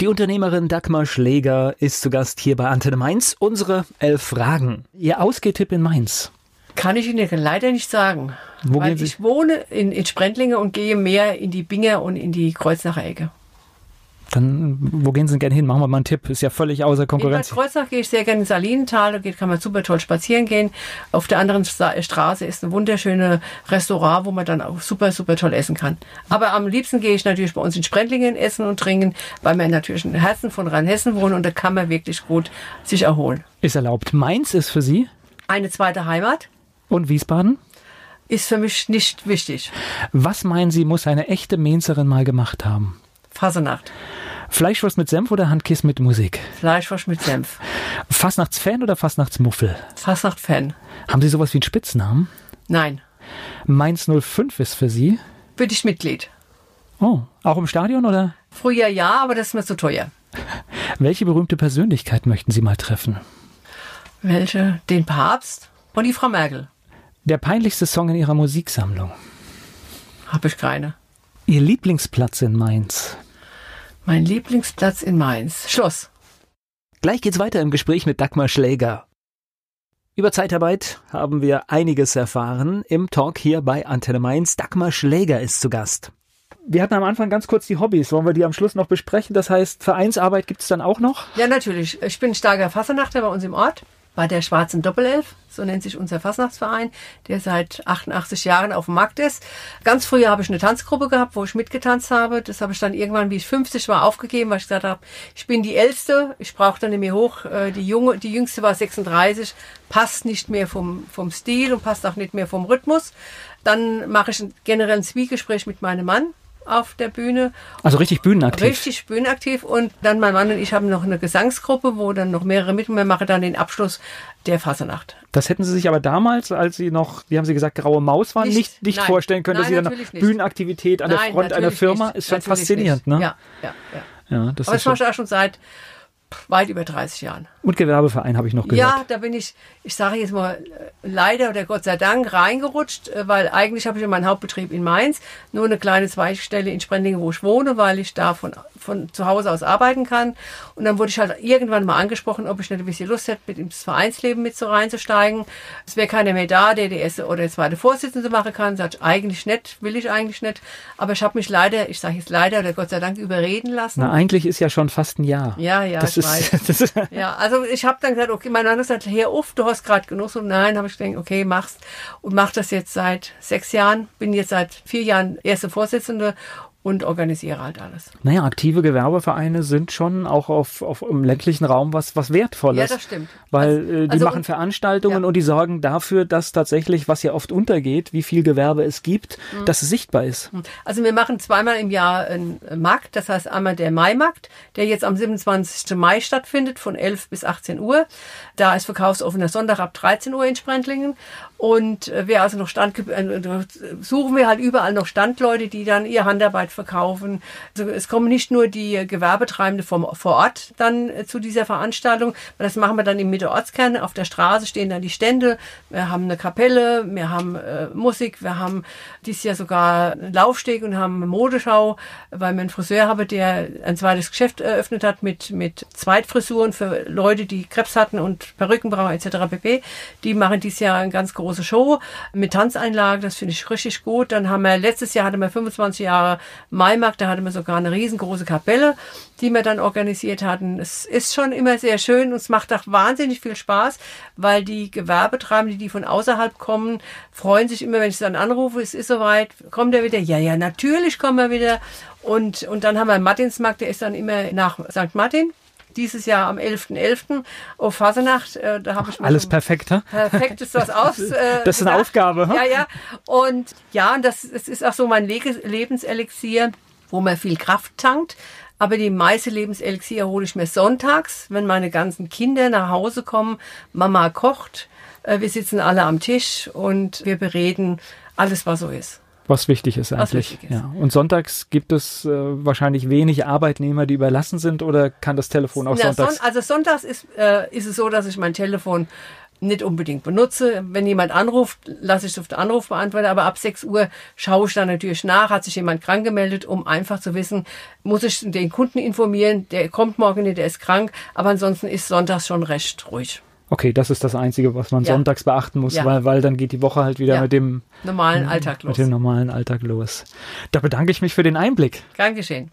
Die Unternehmerin Dagmar Schläger ist zu Gast hier bei Antenne Mainz. Unsere elf Fragen. Ihr Ausgehtipp in Mainz? Kann ich Ihnen leider nicht sagen. Wo weil ich wohne in, in Sprendlinge und gehe mehr in die Binger und in die Kreuznacher Ecke. Dann, wo gehen Sie denn gerne hin? Machen wir mal einen Tipp. Ist ja völlig außer Konkurrenz. In Bad Kreuznach gehe ich sehr gerne ins Salinental. Da kann man super toll spazieren gehen. Auf der anderen Straße ist ein wunderschönes Restaurant, wo man dann auch super, super toll essen kann. Aber am liebsten gehe ich natürlich bei uns in Sprendlingen essen und trinken, weil wir natürlich in Herzen von Rheinhessen wohnen und da kann man wirklich gut sich erholen. Ist erlaubt. Mainz ist für Sie? Eine zweite Heimat. Und Wiesbaden? Ist für mich nicht wichtig. Was meinen Sie, muss eine echte Mainzerin mal gemacht haben? Fasenacht. Fleischwurst mit Senf oder Handkiss mit Musik? Fleischwurst mit Senf. Fastnachtsfan oder Fastnachtsmuffel? Fastnachtfan. Haben Sie sowas wie einen Spitznamen? Nein. Mainz 05 ist für Sie? Bin ich Mitglied. Oh, auch im Stadion oder? Früher ja, aber das ist mir zu teuer. Welche berühmte Persönlichkeit möchten Sie mal treffen? Welche? Den Papst und die Frau Merkel. Der peinlichste Song in Ihrer Musiksammlung? Habe ich keine. Ihr Lieblingsplatz in Mainz? Mein Lieblingsplatz in Mainz. Schloss. Gleich geht's weiter im Gespräch mit Dagmar Schläger. Über Zeitarbeit haben wir einiges erfahren im Talk hier bei Antenne Mainz. Dagmar Schläger ist zu Gast. Wir hatten am Anfang ganz kurz die Hobbys. Wollen wir die am Schluss noch besprechen? Das heißt, Vereinsarbeit gibt es dann auch noch? Ja, natürlich. Ich bin starker Fassernachter bei uns im Ort bei der Schwarzen Doppelelf, so nennt sich unser Fasnachtsverein, der seit 88 Jahren auf dem Markt ist. Ganz früher habe ich eine Tanzgruppe gehabt, wo ich mitgetanzt habe. Das habe ich dann irgendwann, wie ich 50 war, aufgegeben, weil ich gesagt habe, ich bin die Älteste, ich brauche dann nicht mehr hoch. Äh, die, Junge, die Jüngste war 36, passt nicht mehr vom, vom Stil und passt auch nicht mehr vom Rhythmus. Dann mache ich generell ein Zwiegespräch mit meinem Mann, auf der Bühne. Also richtig bühnenaktiv. Richtig bühnenaktiv. Und dann mein Mann und ich haben noch eine Gesangsgruppe, wo dann noch mehrere mit mir machen dann den Abschluss der Fasernacht. Das hätten Sie sich aber damals, als Sie noch, wie haben Sie gesagt, graue Maus waren, nicht, nicht, nicht vorstellen können, dass Sie dann Bühnenaktivität an nein, der Front einer Firma nicht. ist schon faszinierend, nicht. ne? Ja, ja, ja. ja das aber das auch schon seit weit über 30 Jahren. Und Gewerbeverein habe ich noch gehört. Ja, da bin ich, ich sage jetzt mal, äh, leider oder Gott sei Dank reingerutscht, äh, weil eigentlich habe ich ja meinen Hauptbetrieb in Mainz, nur eine kleine Zweigstelle in Sprendingen, wo ich wohne, weil ich da von, von zu Hause aus arbeiten kann. Und dann wurde ich halt irgendwann mal angesprochen, ob ich nicht ein bisschen Lust hätte, mit ins Vereinsleben mit so reinzusteigen. Es wäre keiner mehr da, der die erste oder zweite Vorsitzende machen kann. Sag ich, eigentlich nicht, will ich eigentlich nicht. Aber ich habe mich leider, ich sage jetzt leider oder Gott sei Dank überreden lassen. Na, eigentlich ist ja schon fast ein Jahr. Ja, ja, das ist, (laughs) das ist ja, also ich habe dann gesagt, okay, mein Mann hat gesagt, hör auf, du hast gerade Genuss. Und nein, habe ich gedacht, okay, mach's. Und mach das jetzt seit sechs Jahren. Bin jetzt seit vier Jahren erste Vorsitzende und organisiere halt alles. Naja, aktive Gewerbevereine sind schon auch auf, auf im ländlichen Raum was, was Wertvolles. Ja, das stimmt. Weil also, äh, die also, machen Veranstaltungen ja. und die sorgen dafür, dass tatsächlich, was ja oft untergeht, wie viel Gewerbe es gibt, mhm. dass es sichtbar ist. Mhm. Also wir machen zweimal im Jahr einen Markt, das heißt einmal der Maimarkt, der jetzt am 27. Mai stattfindet von 11 bis 18 Uhr. Da ist verkaufsoffener Sonntag ab 13 Uhr in Sprendlingen. Und äh, wer also noch Stand, äh, suchen wir halt überall noch Standleute, die dann ihr Handarbeit verkaufen. Also es kommen nicht nur die Gewerbetreibende vom, vor Ort dann äh, zu dieser Veranstaltung, das machen wir dann im Mitteortskern. Auf der Straße stehen dann die Stände. Wir haben eine Kapelle, wir haben äh, Musik, wir haben dieses Jahr sogar einen Laufsteg und haben eine Modeschau, weil wir einen Friseur haben, der ein zweites Geschäft eröffnet hat mit, mit Zweitfrisuren für Leute, die Krebs hatten und Perücken brauchen etc. pp. Die machen dieses Jahr ein ganz großes große Show mit Tanzeinlagen, das finde ich richtig gut. Dann haben wir, letztes Jahr hatten wir 25 Jahre Maimarkt, da hatten wir sogar eine riesengroße Kapelle, die wir dann organisiert hatten. Es ist schon immer sehr schön und es macht auch wahnsinnig viel Spaß, weil die Gewerbetreibenden, die von außerhalb kommen, freuen sich immer, wenn ich dann anrufe, es ist soweit, kommt er wieder? Ja, ja, natürlich kommen wir wieder. Und, und dann haben wir einen Martinsmarkt, der ist dann immer nach St. Martin dieses Jahr am 11.11. .11. auf Fasernacht. Äh, da habe ich alles perfekt, ha? Perfekt ist das aus. (laughs) Äh, das ist eine Aufgabe. Ha? Ja, ja. Und ja, das, das ist auch so mein Lebenselixier, wo man viel Kraft tankt. Aber die meiste Lebenselixier hole ich mir sonntags, wenn meine ganzen Kinder nach Hause kommen. Mama kocht, äh, wir sitzen alle am Tisch und wir bereden alles, was so ist. Was wichtig ist eigentlich. Wichtig ist. Ja. Und sonntags gibt es äh, wahrscheinlich wenig Arbeitnehmer, die überlassen sind oder kann das Telefon auch ja, sonntags? Son also sonntags ist, äh, ist es so, dass ich mein Telefon nicht unbedingt benutze. Wenn jemand anruft, lasse ich es auf den Anruf beantworten, aber ab 6 Uhr schaue ich dann natürlich nach, hat sich jemand krank gemeldet, um einfach zu wissen, muss ich den Kunden informieren, der kommt morgen nicht, der ist krank, aber ansonsten ist sonntags schon recht ruhig. Okay, das ist das Einzige, was man ja. sonntags beachten muss, ja. weil, weil dann geht die Woche halt wieder ja. mit dem normalen Alltag los. Mit dem normalen Alltag los. Da bedanke ich mich für den Einblick. Gern geschehen.